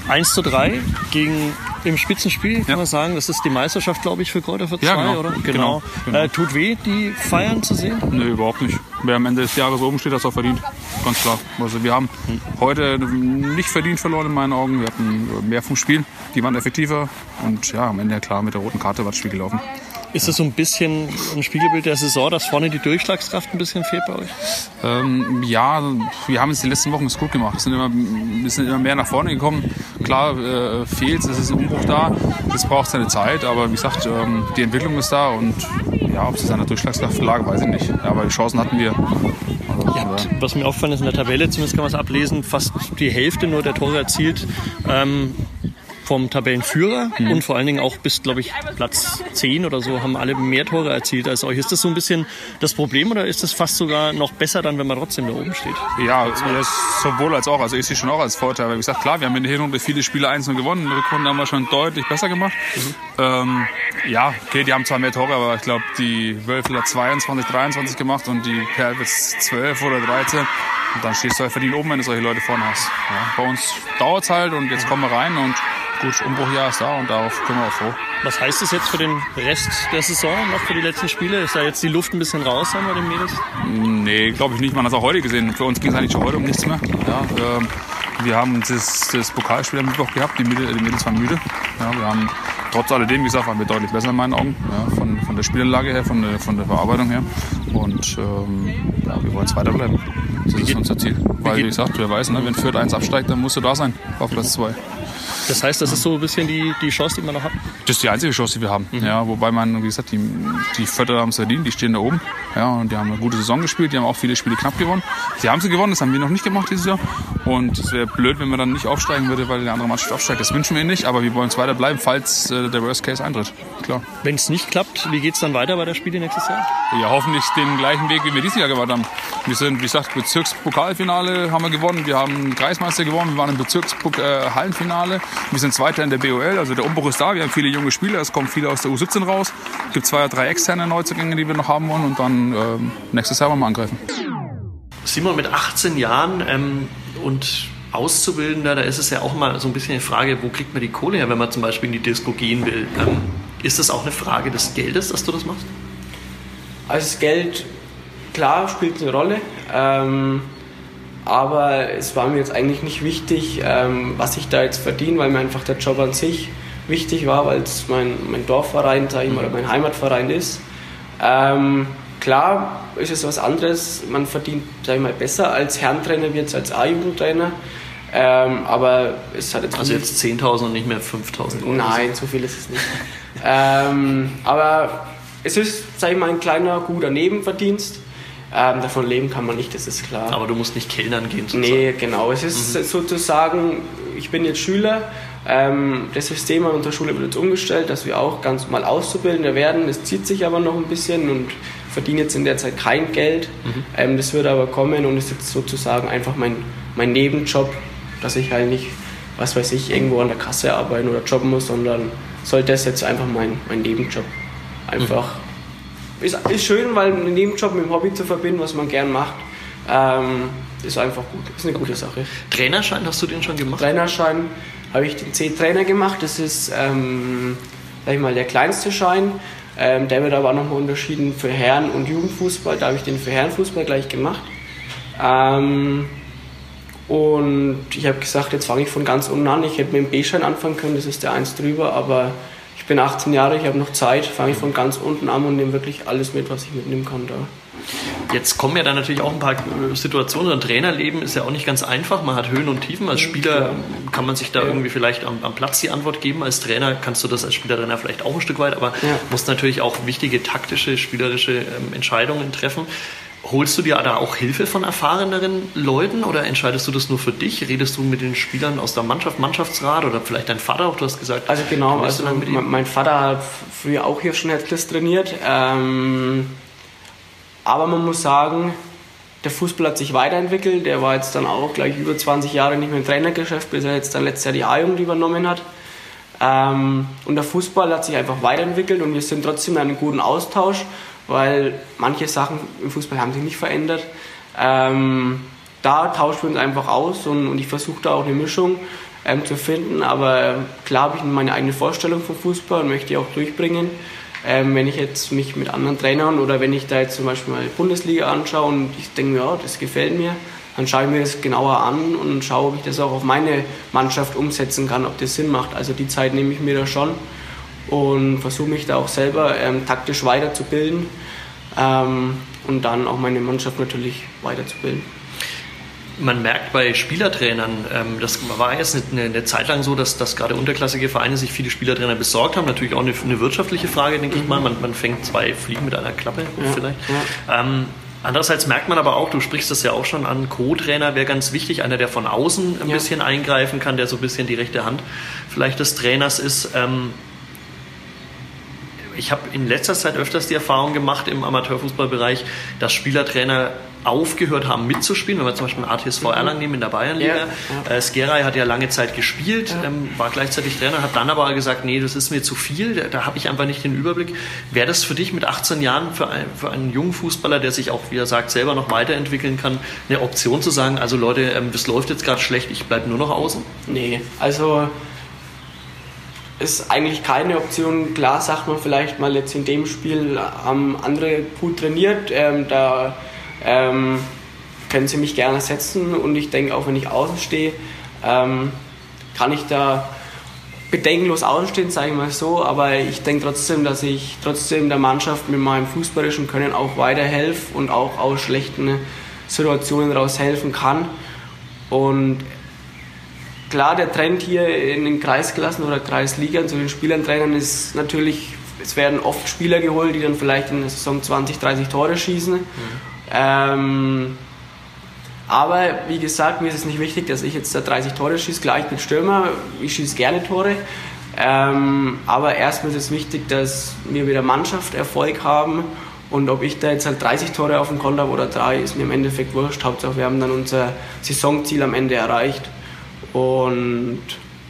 Speaker 1: 1 zu 3 gegen im Spitzenspiel, kann ja. man sagen. Das ist die Meisterschaft, glaube ich, für Kräuter für zwei, ja, genau. oder? Genau. genau. genau. Äh, tut weh, die Feiern zu sehen?
Speaker 4: Nee, überhaupt nicht. Wer am Ende des Jahres oben steht, das auch verdient. Ganz klar. Also wir haben hm. heute nicht verdient verloren in meinen Augen. Wir hatten mehr vom Spiel. Die waren effektiver. Und ja, am Ende klar mit der roten Karte war das Spiel gelaufen.
Speaker 1: Ist das so ein bisschen ein Spiegelbild der Saison, dass vorne die Durchschlagskraft ein bisschen fehlt bei euch?
Speaker 4: Ähm, ja, wir haben es die letzten Wochen gut gemacht. Wir sind immer, wir sind immer mehr nach vorne gekommen. Klar äh, fehlt es, es ist ein Umbruch da. Das braucht seine Zeit, aber wie gesagt, ähm, die Entwicklung ist da und ja, ob es an der Durchschlagskraft lag, weiß ich nicht. Ja, aber die Chancen hatten wir.
Speaker 1: Also, was mir aufgefallen ist in der Tabelle, zumindest kann man es ablesen, fast die Hälfte nur der Tore erzielt. Ähm, vom Tabellenführer mhm. und vor allen Dingen auch bis, glaube ich, Platz 10 oder so haben alle mehr Tore erzielt als euch. Ist das so ein bisschen das Problem oder ist das fast sogar noch besser dann, wenn man trotzdem da oben steht?
Speaker 4: Ja, sowohl als auch. Also ich sehe schon auch als Vorteil. Wie gesagt, klar, wir haben in der Hinrunde viele Spiele einzeln gewonnen. In der Rückrunde haben wir schon deutlich besser gemacht. Mhm. Ähm, ja, okay, die haben zwar mehr Tore, aber ich glaube, die Wölfel hat 22, 23 gemacht und die Perwitz 12 oder 13. Und dann stehst du halt verdient oben, wenn du solche Leute vorne hast. Ja, bei uns dauert es halt und jetzt kommen wir rein und gut, Umbruchjahr ist da und darauf können wir auch froh.
Speaker 1: Was heißt das jetzt für den Rest der Saison, noch für die letzten Spiele? Ist da jetzt die Luft ein bisschen raus bei den Mädels?
Speaker 4: Nee, glaube ich nicht. Man hat es auch heute gesehen. Für uns ging es eigentlich schon heute um nichts mehr. Ja, ähm, wir haben das, das Pokalspiel am Mittwoch gehabt. Die Mädels, die Mädels waren müde. Ja, wir haben trotz alledem, wie gesagt, waren wir deutlich besser in meinen Augen. Ja, von, von der Spielanlage her, von der, von der Verarbeitung her. Und ähm, ja, wir wollen es weiterbleiben. Das ist unser Ziel. Weil, wie gesagt, wer weiß, ne, wenn Fürth 1 absteigt, dann musst du da sein auf Platz 2.
Speaker 1: Das heißt, das ist so ein bisschen die, die Chance, die man noch hat?
Speaker 4: Das ist die einzige Chance, die wir haben. Mhm. Ja, wobei man, wie gesagt, die, die Förder haben es verdient, die stehen da oben. Ja, und die haben eine gute Saison gespielt, die haben auch viele Spiele knapp gewonnen. Die haben sie gewonnen, das haben wir noch nicht gemacht dieses Jahr. Und es wäre blöd, wenn man dann nicht aufsteigen würde, weil der andere Mannschaft aufsteigt. Das wünschen wir nicht, aber wir wollen es weiter bleiben, falls äh, der Worst Case eintritt. Klar.
Speaker 1: Wenn es nicht klappt, wie geht es dann weiter bei der Spiele nächstes Jahr?
Speaker 4: Ja, hoffentlich den gleichen Weg, wie wir dieses Jahr gemacht haben. Wir sind, wie gesagt, Bezirkspokalfinale haben wir gewonnen, wir haben Kreismeister gewonnen, wir waren im Bezirkshallenfinale, äh, wir sind Zweiter in der BOL, also der Umbruch ist da, wir haben viele junge Spieler, es kommen viele aus der U17 raus, es gibt zwei oder drei externe Neuzugänge, die wir noch haben wollen und dann ähm, nächstes Jahr wollen wir angreifen.
Speaker 1: Simon mit 18 Jahren ähm, und Auszubildender, da ist es ja auch mal so ein bisschen eine Frage, wo kriegt man die Kohle her, wenn man zum Beispiel in die Disco gehen will. Ähm, ist das auch eine Frage des Geldes, dass du das machst?
Speaker 2: Also das Geld, klar, spielt eine Rolle. Ähm, aber es war mir jetzt eigentlich nicht wichtig, ähm, was ich da jetzt verdiene, weil mir einfach der Job an sich wichtig war, weil es mein, mein Dorfverein, sag ich mal, oder mein Heimatverein ist. Ähm, klar ist es was anderes, man verdient, sag ich mal, besser als Herrentrainer wie jetzt als A-Jugendtrainer. Ähm, aber es hat
Speaker 1: jetzt. Also jetzt 10.000 und nicht mehr 5.000
Speaker 2: Euro? Nein, so viel ist es nicht. ähm, aber es ist, sag ich mal, ein kleiner, guter Nebenverdienst. Ähm, davon leben kann man nicht, das ist klar.
Speaker 1: Aber du musst nicht Kellnern gehen,
Speaker 2: sozusagen. Nee, genau. Es ist mhm. sozusagen, ich bin jetzt Schüler. Ähm, das System an unserer Schule wird jetzt umgestellt, dass wir auch ganz mal Auszubildende werden. Es zieht sich aber noch ein bisschen und verdiene jetzt in der Zeit kein Geld. Mhm. Ähm, das wird aber kommen und ist jetzt sozusagen einfach mein, mein Nebenjob, dass ich halt nicht, was weiß ich, irgendwo an der Kasse arbeiten oder jobben muss, sondern soll das jetzt einfach mein, mein Nebenjob einfach. Mhm ist, ist schön, weil einen Nebenjob mit dem Hobby zu verbinden, was man gern macht, ähm, ist einfach gut. Ist eine gute Sache.
Speaker 1: Trainerschein, hast du den schon gemacht?
Speaker 2: Trainerschein habe ich den C-Trainer gemacht. Das ist, ähm, sag ich mal, der kleinste Schein. Ähm, der wird aber auch nochmal unterschieden für Herren- und Jugendfußball. Da habe ich den für Herrenfußball gleich gemacht. Ähm, und ich habe gesagt, jetzt fange ich von ganz unten an. Ich hätte mit dem B-Schein anfangen können, das ist der eins drüber, aber ich bin 18 Jahre, ich habe noch Zeit, fange ich von ganz unten an und nehme wirklich alles mit, was ich mitnehmen kann da.
Speaker 1: Jetzt kommen ja dann natürlich auch ein paar äh, Situationen. Ein Trainerleben ist ja auch nicht ganz einfach. Man hat Höhen und Tiefen. Als Spieler kann man sich da ja. irgendwie vielleicht am, am, Platz die Antwort geben. Als Trainer kannst du das als Spielertrainer vielleicht auch ein Stück weit, aber ja. musst natürlich auch wichtige taktische, spielerische ähm, Entscheidungen treffen. Holst du dir da auch Hilfe von erfahreneren Leuten oder entscheidest du das nur für dich? Redest du mit den Spielern aus der Mannschaft, Mannschaftsrat oder vielleicht dein Vater auch? Du hast gesagt,
Speaker 2: also genau, also mein Vater hat früher auch hier schon Headless trainiert. Ähm, aber man muss sagen, der Fußball hat sich weiterentwickelt. Der war jetzt dann auch gleich über 20 Jahre nicht mehr im Trainergeschäft, bis er jetzt dann letztes Jahr die A-Jugend übernommen hat. Ähm, und der Fußball hat sich einfach weiterentwickelt und wir sind trotzdem in einem guten Austausch weil manche Sachen im Fußball haben sich nicht verändert. Ähm, da tauschen wir uns einfach aus und, und ich versuche da auch eine Mischung ähm, zu finden. Aber klar habe ich meine eigene Vorstellung vom Fußball und möchte die auch durchbringen. Ähm, wenn ich jetzt mich mit anderen Trainern oder wenn ich da jetzt zum Beispiel mal Bundesliga anschaue und ich denke mir, ja, das gefällt mir, dann schaue ich mir das genauer an und schaue, ob ich das auch auf meine Mannschaft umsetzen kann, ob das Sinn macht. Also die Zeit nehme ich mir da schon und versuche mich da auch selber ähm, taktisch weiterzubilden ähm, und dann auch meine Mannschaft natürlich weiterzubilden.
Speaker 1: Man merkt bei Spielertrainern, ähm, das war jetzt eine, eine, Zeit lang so, dass, dass gerade unterklassige Vereine sich viele Spielertrainer besorgt haben. Natürlich auch eine, eine wirtschaftliche Frage, denke mhm. ich mal. Man, man, fängt zwei Fliegen mit einer Klappe ja, vielleicht. Ja. Ähm, Andererseits merkt man aber auch, du sprichst das ja auch schon an, Co-Trainer wäre ganz wichtig, einer, der von außen ein ja. bisschen eingreifen kann, der so ein bisschen die rechte Hand vielleicht des Trainers ist. Ähm, ich habe in letzter Zeit öfters die Erfahrung gemacht im Amateurfußballbereich, dass Spielertrainer aufgehört haben mitzuspielen. Wenn wir zum Beispiel ATSV mhm. Erlangen nehmen in der Bayernliga. Ja, ja. Äh, Skeray hat ja lange Zeit gespielt, ja. ähm, war gleichzeitig Trainer, hat dann aber gesagt, nee, das ist mir zu viel, da, da habe ich einfach nicht den Überblick. Wäre das für dich mit 18 Jahren für, ein, für einen jungen Fußballer, der sich auch, wie er sagt, selber noch weiterentwickeln kann, eine Option zu sagen, also Leute, ähm, das läuft jetzt gerade schlecht, ich bleibe nur noch außen?
Speaker 2: Nee, also ist eigentlich keine Option. Klar sagt man vielleicht mal jetzt in dem Spiel haben andere gut trainiert, ähm, da ähm, können sie mich gerne setzen und ich denke auch wenn ich außen stehe, ähm, kann ich da bedenkenlos außenstehen, sage ich mal so, aber ich denke trotzdem, dass ich trotzdem der Mannschaft mit meinem fußballischen Können auch weiterhelfe und auch aus schlechten Situationen raus helfen kann und klar, der Trend hier in den Kreisklassen oder Kreisligern zu den Spielertrainern ist natürlich, es werden oft Spieler geholt, die dann vielleicht in der Saison 20, 30 Tore schießen. Mhm. Ähm, aber wie gesagt, mir ist es nicht wichtig, dass ich jetzt da 30 Tore schieße. Klar, ich bin Stürmer, ich schieße gerne Tore. Ähm, aber erstmal ist es wichtig, dass wir mit der Mannschaft Erfolg haben. Und ob ich da jetzt halt 30 Tore auf dem Konto habe oder drei, ist mir im Endeffekt wurscht. Hauptsache, wir haben dann unser Saisonziel am Ende erreicht. Und,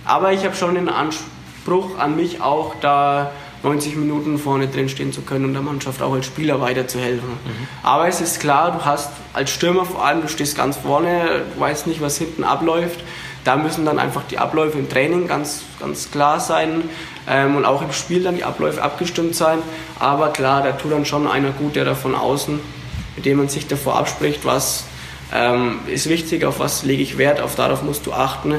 Speaker 2: aber ich habe schon den Anspruch an mich auch, da 90 Minuten vorne drin stehen zu können und der Mannschaft auch als Spieler weiterzuhelfen. Mhm. Aber es ist klar, du hast als Stürmer vor allem, du stehst ganz vorne, du weißt nicht, was hinten abläuft. Da müssen dann einfach die Abläufe im Training ganz, ganz klar sein ähm, und auch im Spiel dann die Abläufe abgestimmt sein. Aber klar, da tut dann schon einer gut, der da von außen, mit dem man sich davor abspricht, was ähm, ist wichtig, auf was lege ich Wert, auf darauf musst du achten,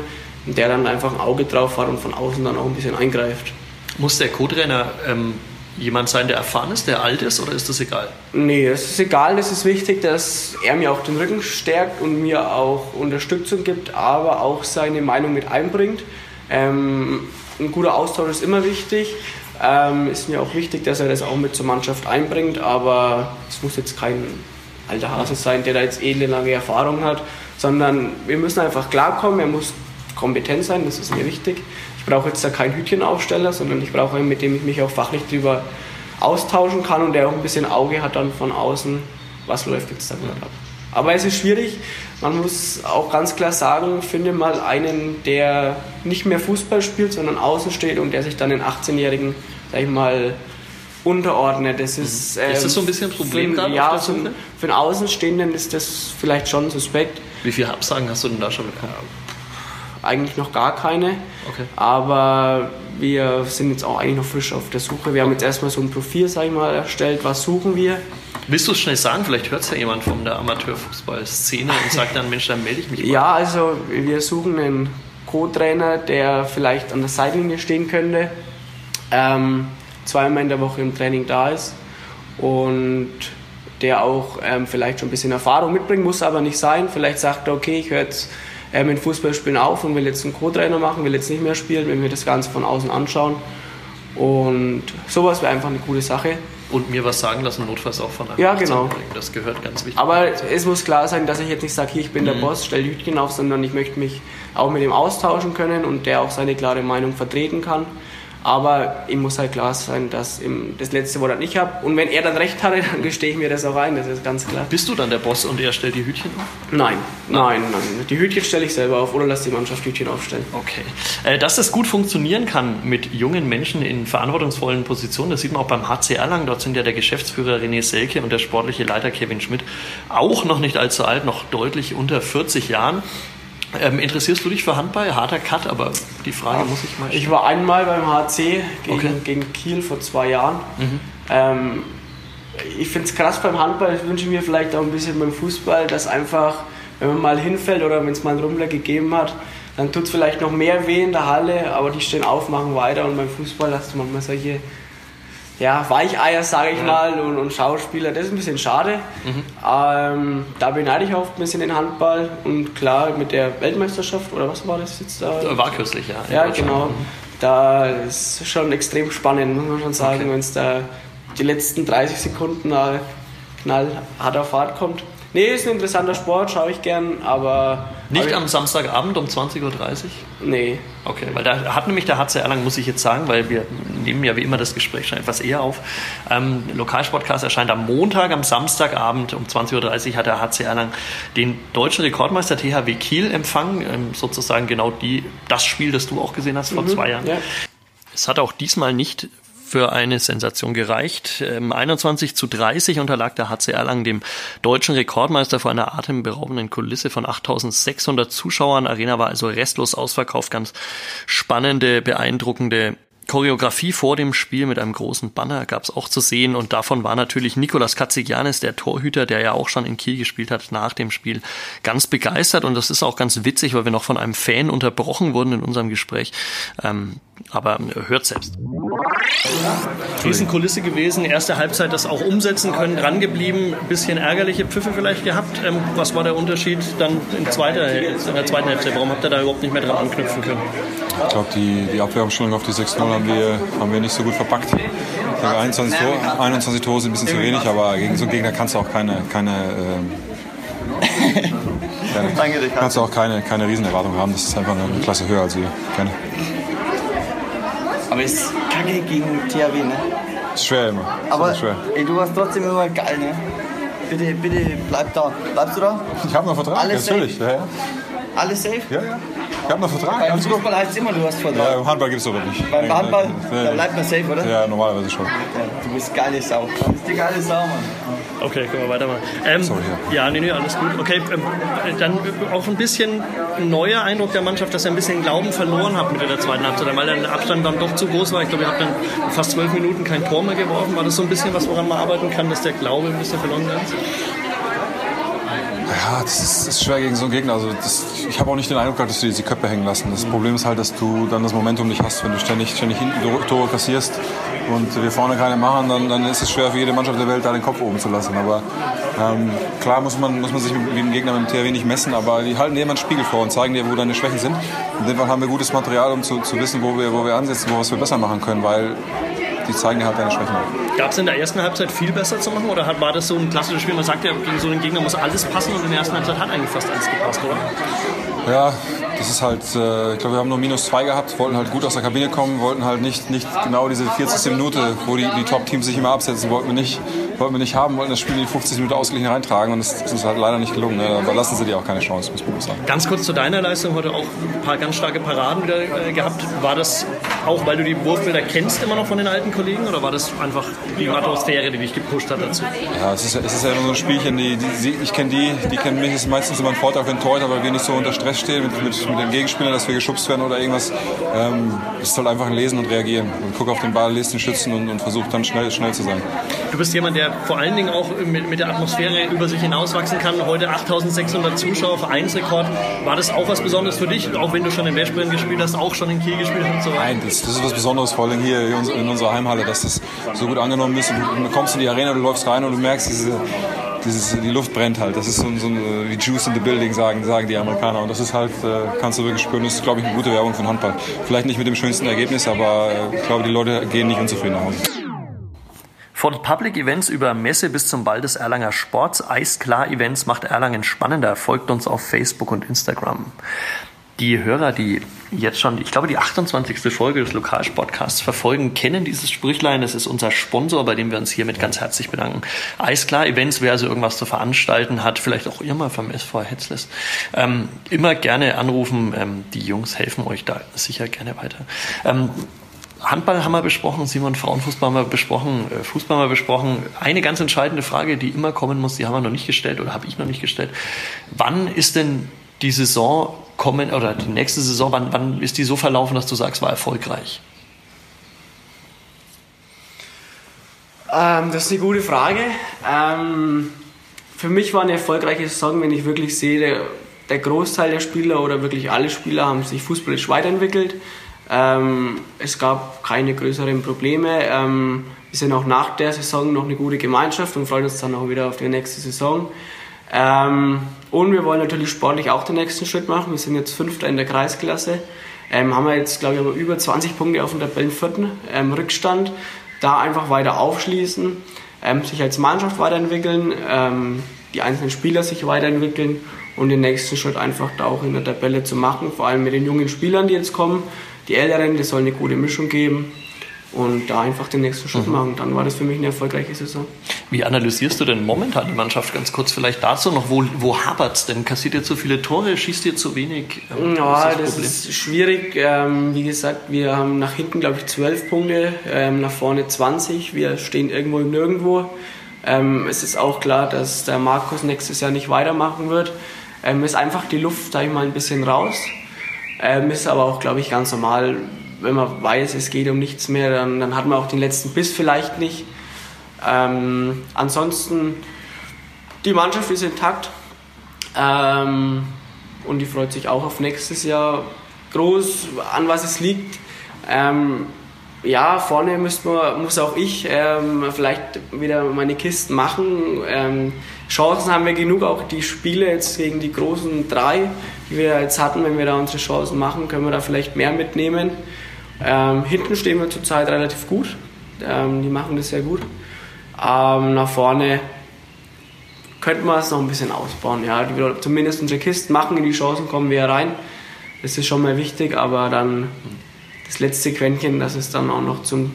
Speaker 2: und der dann einfach ein Auge drauf hat und von außen dann auch ein bisschen eingreift.
Speaker 1: Muss der Co-Trainer ähm, jemand sein, der erfahren ist, der alt ist, oder ist das egal?
Speaker 2: Nee, es ist egal, es ist wichtig, dass er mir auch den Rücken stärkt und mir auch Unterstützung gibt, aber auch seine Meinung mit einbringt. Ähm, ein guter Austausch ist immer wichtig. Ähm, ist mir auch wichtig, dass er das auch mit zur Mannschaft einbringt, aber es muss jetzt kein alter Hase sein, der da jetzt edle lange Erfahrung hat, sondern wir müssen einfach klarkommen, er muss kompetent sein, das ist mir wichtig. Ich brauche jetzt da keinen Hütchenaufsteller, sondern ich brauche einen, mit dem ich mich auch fachlich darüber austauschen kann und der auch ein bisschen Auge hat dann von außen, was läuft jetzt da gerade ab. Aber es ist schwierig, man muss auch ganz klar sagen, finde mal einen, der nicht mehr Fußball spielt, sondern außen steht und der sich dann den 18-Jährigen, sag ich mal, unterordnet. Das ist,
Speaker 1: ähm, ist das so ein bisschen ein Problem
Speaker 2: für, Ja, so, für einen Außenstehenden ist das vielleicht schon suspekt.
Speaker 1: Wie viele Absagen hast du denn da schon bekommen?
Speaker 2: Eigentlich noch gar keine. Okay. Aber wir sind jetzt auch eigentlich noch frisch auf der Suche. Wir haben jetzt erstmal so ein Profil, sag ich mal, erstellt. Was suchen wir?
Speaker 1: Willst du es schnell sagen? Vielleicht hört es ja jemand von der Amateurfußballszene und sagt dann, Mensch, dann melde ich mich
Speaker 2: mal. Ja, also wir suchen einen Co-Trainer, der vielleicht an der Seitenlinie stehen könnte ähm, zweimal in der Woche im Training da ist und der auch ähm, vielleicht schon ein bisschen Erfahrung mitbringen muss, aber nicht sein. Vielleicht sagt er, okay, ich höre jetzt äh, mit Fußballspielen auf und will jetzt einen Co-Trainer machen, will jetzt nicht mehr spielen, will mir das Ganze von außen anschauen. Und sowas wäre einfach eine coole Sache.
Speaker 1: Und mir was sagen lassen, notfalls auch von einem
Speaker 2: Ja, genau.
Speaker 1: Das gehört ganz wichtig.
Speaker 2: Aber es muss klar sein, dass ich jetzt nicht sage, hier, ich bin der Boss, stell Hütchen auf, sondern ich möchte mich auch mit ihm austauschen können und der auch seine klare Meinung vertreten kann. Aber ihm muss halt klar sein, dass das letzte Wort halt ich habe. Und wenn er dann recht hatte, dann gestehe ich mir das auch ein, das ist ganz klar.
Speaker 1: Bist du dann der Boss und er stellt die Hütchen auf?
Speaker 2: Nein, nein, nein. Die Hütchen stelle ich selber auf oder lasse die Mannschaft Hütchen aufstellen.
Speaker 1: Okay. Äh, dass das gut funktionieren kann mit jungen Menschen in verantwortungsvollen Positionen, das sieht man auch beim HC Erlangen. Dort sind ja der Geschäftsführer René Selke und der sportliche Leiter Kevin Schmidt auch noch nicht allzu alt, noch deutlich unter 40 Jahren. Ähm, interessierst du dich für Handball? Harter Cut, aber die Frage muss ich mal
Speaker 2: Ich war einmal beim HC gegen,
Speaker 1: Okay.
Speaker 2: gegen Kiel vor zwei Jahren. Ähm, ich finde es krass beim Handball, ich wünsche mir vielleicht auch ein bisschen beim Fußball, dass einfach, wenn man mal hinfällt oder wenn es mal einen Rummler gegeben hat, dann tut es vielleicht noch mehr weh in der Halle, aber die stehen auf, machen weiter und beim Fußball hast du manchmal solche ja, Weicheier, sage ich mal, und, und Schauspieler. Das ist ein bisschen schade. Ähm, da beneide ich auch ein bisschen den Handball und klar mit der Weltmeisterschaft oder was war das jetzt da?
Speaker 1: War kürzlich, ja.
Speaker 2: Ja, genau. Da ist schon extrem spannend, muss man schon sagen, wenn es da die letzten 30 Sekunden äh, knallhart auf Fahrt kommt. Nee, ist ein interessanter Sport, schaue ich gern, aber.
Speaker 1: Nicht am Samstagabend um 20.30 Uhr?
Speaker 2: Nee.
Speaker 1: Okay, weil da hat nämlich der HC Erlangen, muss ich jetzt sagen, weil wir nehmen ja wie immer das Gespräch schon etwas eher auf. Ähm, Lokalsportcast erscheint am Montag, am Samstagabend um 20.30 Uhr hat der HC Erlangen den deutschen Rekordmeister THW Kiel empfangen. Ähm, sozusagen genau die, das Spiel, das du auch gesehen hast vor zwei Jahren.
Speaker 2: Ja.
Speaker 1: Es hat auch diesmal nicht für eine Sensation gereicht. Ähm, 21 zu 30 unterlag der HC Erlangen dem deutschen Rekordmeister vor einer atemberaubenden Kulisse von 8600 Zuschauern. Arena war also restlos ausverkauft. Ganz spannende, beeindruckende Choreografie vor dem Spiel mit einem großen Banner gab es auch zu sehen und davon war natürlich Nikolas Katzigianis, der Torhüter, der ja auch schon in Kiel gespielt hat, nach dem Spiel ganz begeistert und das ist auch ganz witzig, weil wir noch von einem Fan unterbrochen wurden in unserem Gespräch. Ähm, aber hört selbst. Riesenkulisse gewesen, erste Halbzeit das auch umsetzen können, dran geblieben, bisschen ärgerliche Pfiffe vielleicht gehabt. Ähm, was war der Unterschied dann in, zweiter, in der zweiten Hälfte? Warum habt ihr da überhaupt nicht mehr dran anknüpfen können?
Speaker 5: Ich glaube, die, die Abwehrumstellung auf die 6-0 haben wir, haben wir nicht so gut verpackt. Ich glaube, 21, Tore, 21 Tore sind ein bisschen zu wenig, aber gegen so einen Gegner kannst du auch keine, keine, ähm, keine kannst du auch keine, keine Riesenerwartung haben. Das ist einfach eine Klasse höher als wir. Keine.
Speaker 6: Aber es ist kacke gegen THW, ne?
Speaker 5: Ist schwer immer. Ist
Speaker 6: Aber
Speaker 5: schwer.
Speaker 6: ey, du warst trotzdem immer geil, ne? Bitte, bitte bleib da. Bleibst du da?
Speaker 5: Ich habe noch Vertrag,
Speaker 6: Alles
Speaker 5: natürlich. Ja, ja.
Speaker 6: Alles safe?
Speaker 5: ja, ja. Ich habe noch Vertrag.
Speaker 6: Beim
Speaker 5: Alles.
Speaker 6: Fußball heißt es immer, du hast Vertrag.
Speaker 5: Ja, Im Handball gibt es aber nicht.
Speaker 6: Beim Handball, da bleibt man safe, oder?
Speaker 5: Ja, normalerweise schon.
Speaker 6: Ja, du bist geile Sau. Du bist die geile Sau, Mann.
Speaker 1: Okay, können wir weitermachen. Ähm,
Speaker 5: Sorry,
Speaker 1: ja, nee, nee, alles gut. Okay, ähm, dann auch ein bisschen ein neuer Eindruck der Mannschaft, dass ihr ein bisschen Glauben verloren habt mit der zweiten Halbzeit, weil der Abstand dann doch zu groß war. Ich glaube, ihr habt dann fast zwölf Minuten kein Tor mehr geworfen. War das so ein bisschen was, woran man arbeiten kann, dass der Glaube ein bisschen verloren ist?
Speaker 5: Ja, das ist, ist schwer gegen so einen Gegner. Also das, ich habe auch nicht den Eindruck gehabt, dass du diese Köpfe hängen lassen. Das Problem ist halt, dass du dann das Momentum nicht hast, wenn du ständig, ständig Tore kassierst und wir vorne keine machen, dann, dann ist es schwer für jede Mannschaft der Welt, da den Kopf oben zu lassen. Aber ähm, klar muss man, muss man sich mit, dem Gegner, mit dem THW nicht messen, aber die halten dir immer einen Spiegel vor und zeigen dir, wo deine Schwächen sind. In dem Fall haben wir gutes Material, um zu, zu wissen, wo wir, wo wir ansetzen, wo was wir besser machen können, weil die zeigen dir halt deine Schwächen.
Speaker 1: Gab es in der ersten Halbzeit viel besser zu machen oder war das so ein klassisches Spiel? Man sagt ja, gegen so einen Gegner muss alles passen und in der ersten Halbzeit hat eigentlich fast alles gepasst, oder?
Speaker 5: Ja, das ist halt, äh, ich glaube, wir haben nur minus zwei gehabt, wollten halt gut aus der Kabine kommen, wollten halt nicht, nicht genau diese 40. Minute, wo die, die Top-Teams sich immer absetzen, wollten wir nicht, wollten wir nicht haben, wollten das Spiel in die 50 Minuten ausgeglichen reintragen und das, ist halt leider nicht gelungen. Ne? Da lassen sie dir auch keine Chance, muss man sagen.
Speaker 1: Ganz kurz zu deiner Leistung, heute auch ein paar ganz starke Paraden wieder äh, gehabt. War das auch, weil du die Wurfbilder kennst, immer noch von den alten Kollegen oder war das einfach die Atmosphäre, die dich gepusht hat dazu?
Speaker 5: Ja, es ist, ja- es ist ja immer so ein Spielchen, die, die, ich kenne die, die kennen mich, es ist meistens immer ein Vorteil für den Torhüter, weil wir nicht so unter Stress stehen mit, mit, mit den Gegenspielern, dass wir geschubst werden oder irgendwas. Ähm, es ist halt einfach ein Lesen und Reagieren. Und guck auf den Ball, lest den Schützen und, und versuch dann schnell, schnell zu sein.
Speaker 1: Du bist jemand, der vor allen Dingen auch mit, mit der Atmosphäre über sich hinauswachsen kann. Heute 8600 Zuschauer, Vereinsrekord. War das auch was Besonderes für dich, auch wenn du schon in Westbrunn gespielt hast, auch schon in Kiel gespielt hast und so weiter?
Speaker 5: Nein, das, das ist was Besonderes, vor allem hier in unserer Heimhalle, dass das so gut angenommen ist. Du kommst in die Arena, du läufst rein und du merkst, diese, dieses, die Luft brennt halt. Das ist so, so wie Juice in the Building, sagen, sagen die Amerikaner. Und das ist halt, äh, kannst du wirklich spüren, das ist, glaube ich, eine gute Werbung den Handball. Vielleicht nicht mit dem schönsten Ergebnis, aber äh, ich glaube, die Leute gehen nicht unzufrieden nach Hause.
Speaker 1: Von Public Events über Messe bis zum Ball des Erlanger Sports, Eisklar Events macht Erlangen spannender. Folgt uns auf Facebook und Instagram. Die Hörer, die jetzt schon, ich glaube, die 28. Folge des Lokalsportcasts verfolgen, kennen dieses Sprüchlein. Das ist unser Sponsor, bei dem wir uns hiermit ganz herzlich bedanken. Eisklar Events, wer also irgendwas zu veranstalten hat, vielleicht auch ihr mal vom SV Hetzles, ähm, immer gerne anrufen. Ähm, die Jungs helfen euch da sicher gerne weiter. Ähm, Handball haben wir besprochen, Simon, Frauenfußball haben wir besprochen, äh, Fußball haben wir besprochen. Eine ganz entscheidende Frage, die immer kommen muss, die haben wir noch nicht gestellt oder habe ich noch nicht gestellt. Wann ist denn die Saison kommen oder die nächste Saison, wann, wann ist die so verlaufen, dass du sagst, war erfolgreich?
Speaker 2: Ähm, das ist eine gute Frage. Ähm, für mich war eine erfolgreiche Saison, wenn ich wirklich sehe, der, der Großteil der Spieler oder wirklich alle Spieler haben sich fußballisch weiterentwickelt. Ähm, es gab keine größeren Probleme. Ähm, wir sind auch nach der Saison noch eine gute Gemeinschaft und freuen uns dann auch wieder auf die nächste Saison. Ähm, und wir wollen natürlich sportlich auch den nächsten Schritt machen. Wir sind jetzt Fünfter in der Kreisklasse. Ähm, haben wir jetzt, glaube ich, über 20 Punkte auf dem Tabellenvierten ähm, Rückstand. Da einfach weiter aufschließen, ähm, sich als Mannschaft weiterentwickeln, ähm, die einzelnen Spieler sich weiterentwickeln und den nächsten Schritt einfach da auch in der Tabelle zu machen. Vor allem mit den jungen Spielern, die jetzt kommen die Älteren, das soll eine gute Mischung geben und da einfach den nächsten Schritt mhm. machen. Dann war das für mich eine erfolgreiche Saison.
Speaker 1: Wie analysierst du denn momentan die Mannschaft? Ganz kurz vielleicht dazu noch, wo, wo hapert es denn? Kassiert ihr zu viele Tore, schießt ihr zu wenig?
Speaker 2: Ähm, ja, ist das, das ist schwierig. Ähm, wie gesagt, wir haben nach hinten, glaube ich, 12 Punkte, ähm, nach vorne 20. Wir stehen irgendwo im Nirgendwo. Ähm, es ist auch klar, dass der Markus nächstes Jahr nicht weitermachen wird. Ähm, ist einfach die Luft, sag ich mal, ein bisschen raus. Ist aber auch, glaube ich, ganz normal. Wenn man weiß, es geht um nichts mehr, dann, dann hat man auch den letzten Biss vielleicht nicht. Ähm, ansonsten, die Mannschaft ist intakt ähm, und die freut sich auch auf nächstes Jahr. Groß, an was es liegt. Ähm, ja, vorne muss, man, muss auch ich ähm, vielleicht wieder meine Kisten machen. Ähm, Chancen haben wir genug, auch die Spiele jetzt gegen die großen drei, die wir jetzt hatten. Wenn wir da unsere Chancen machen, können wir da vielleicht mehr mitnehmen. Ähm, hinten stehen wir zurzeit relativ gut. Ähm, die machen das sehr gut. Ähm, nach vorne könnten wir es noch ein bisschen ausbauen. Ja, die, zumindest unsere Kisten machen, in die Chancen kommen wir rein. Das ist schon mal wichtig, aber dann das letzte Quäntchen, dass es dann auch noch zum,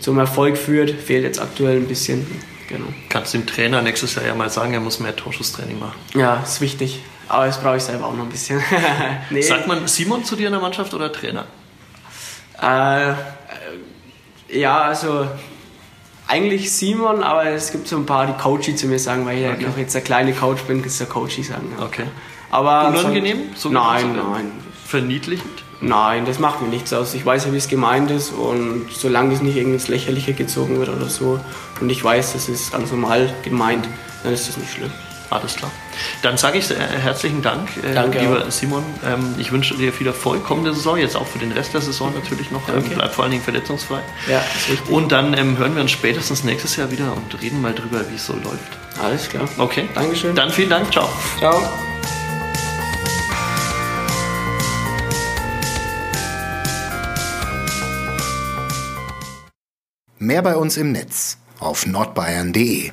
Speaker 2: zum Erfolg führt, fehlt jetzt aktuell ein bisschen.
Speaker 1: Genau. Kannst dem Trainer nächstes Jahr ja mal sagen, er muss mehr Torschusstraining machen.
Speaker 2: Ja, ist wichtig. Aber das brauche ich selber auch noch ein bisschen.
Speaker 1: nee. Sagt man Simon zu dir in der Mannschaft oder Trainer?
Speaker 2: Äh, ja, also eigentlich Simon, aber es gibt so ein paar, die Coachy zu mir sagen, weil ich okay. noch jetzt der kleine Coach bin, ist der Coachy sagen.
Speaker 1: Ja. Okay.
Speaker 2: Aber
Speaker 1: Unangenehm?
Speaker 2: So nein, nein.
Speaker 1: Verniedlichend?
Speaker 2: Nein, das macht mir nichts aus. Ich weiß ja, wie es gemeint ist und solange es nicht irgendwas Lächerliche gezogen wird oder so und ich weiß, das ist ganz normal gemeint, dann ist das nicht schlimm.
Speaker 1: Alles klar. Dann sage ich herzlichen Dank,
Speaker 2: äh, Danke
Speaker 1: lieber auch. Simon. Ähm, ich wünsche dir viel Erfolg kommende Saison, jetzt auch für den Rest der Saison natürlich noch. Ähm, bleib vor allen Dingen verletzungsfrei.
Speaker 2: Ja, ist richtig.
Speaker 1: Und dann ähm, hören wir uns spätestens nächstes Jahr wieder und reden mal drüber, wie es so läuft.
Speaker 2: Alles klar.
Speaker 1: Okay.
Speaker 2: Dankeschön.
Speaker 1: Dann vielen Dank. Ciao.
Speaker 2: Ciao.
Speaker 3: Mehr bei uns im Netz auf nordbayern.de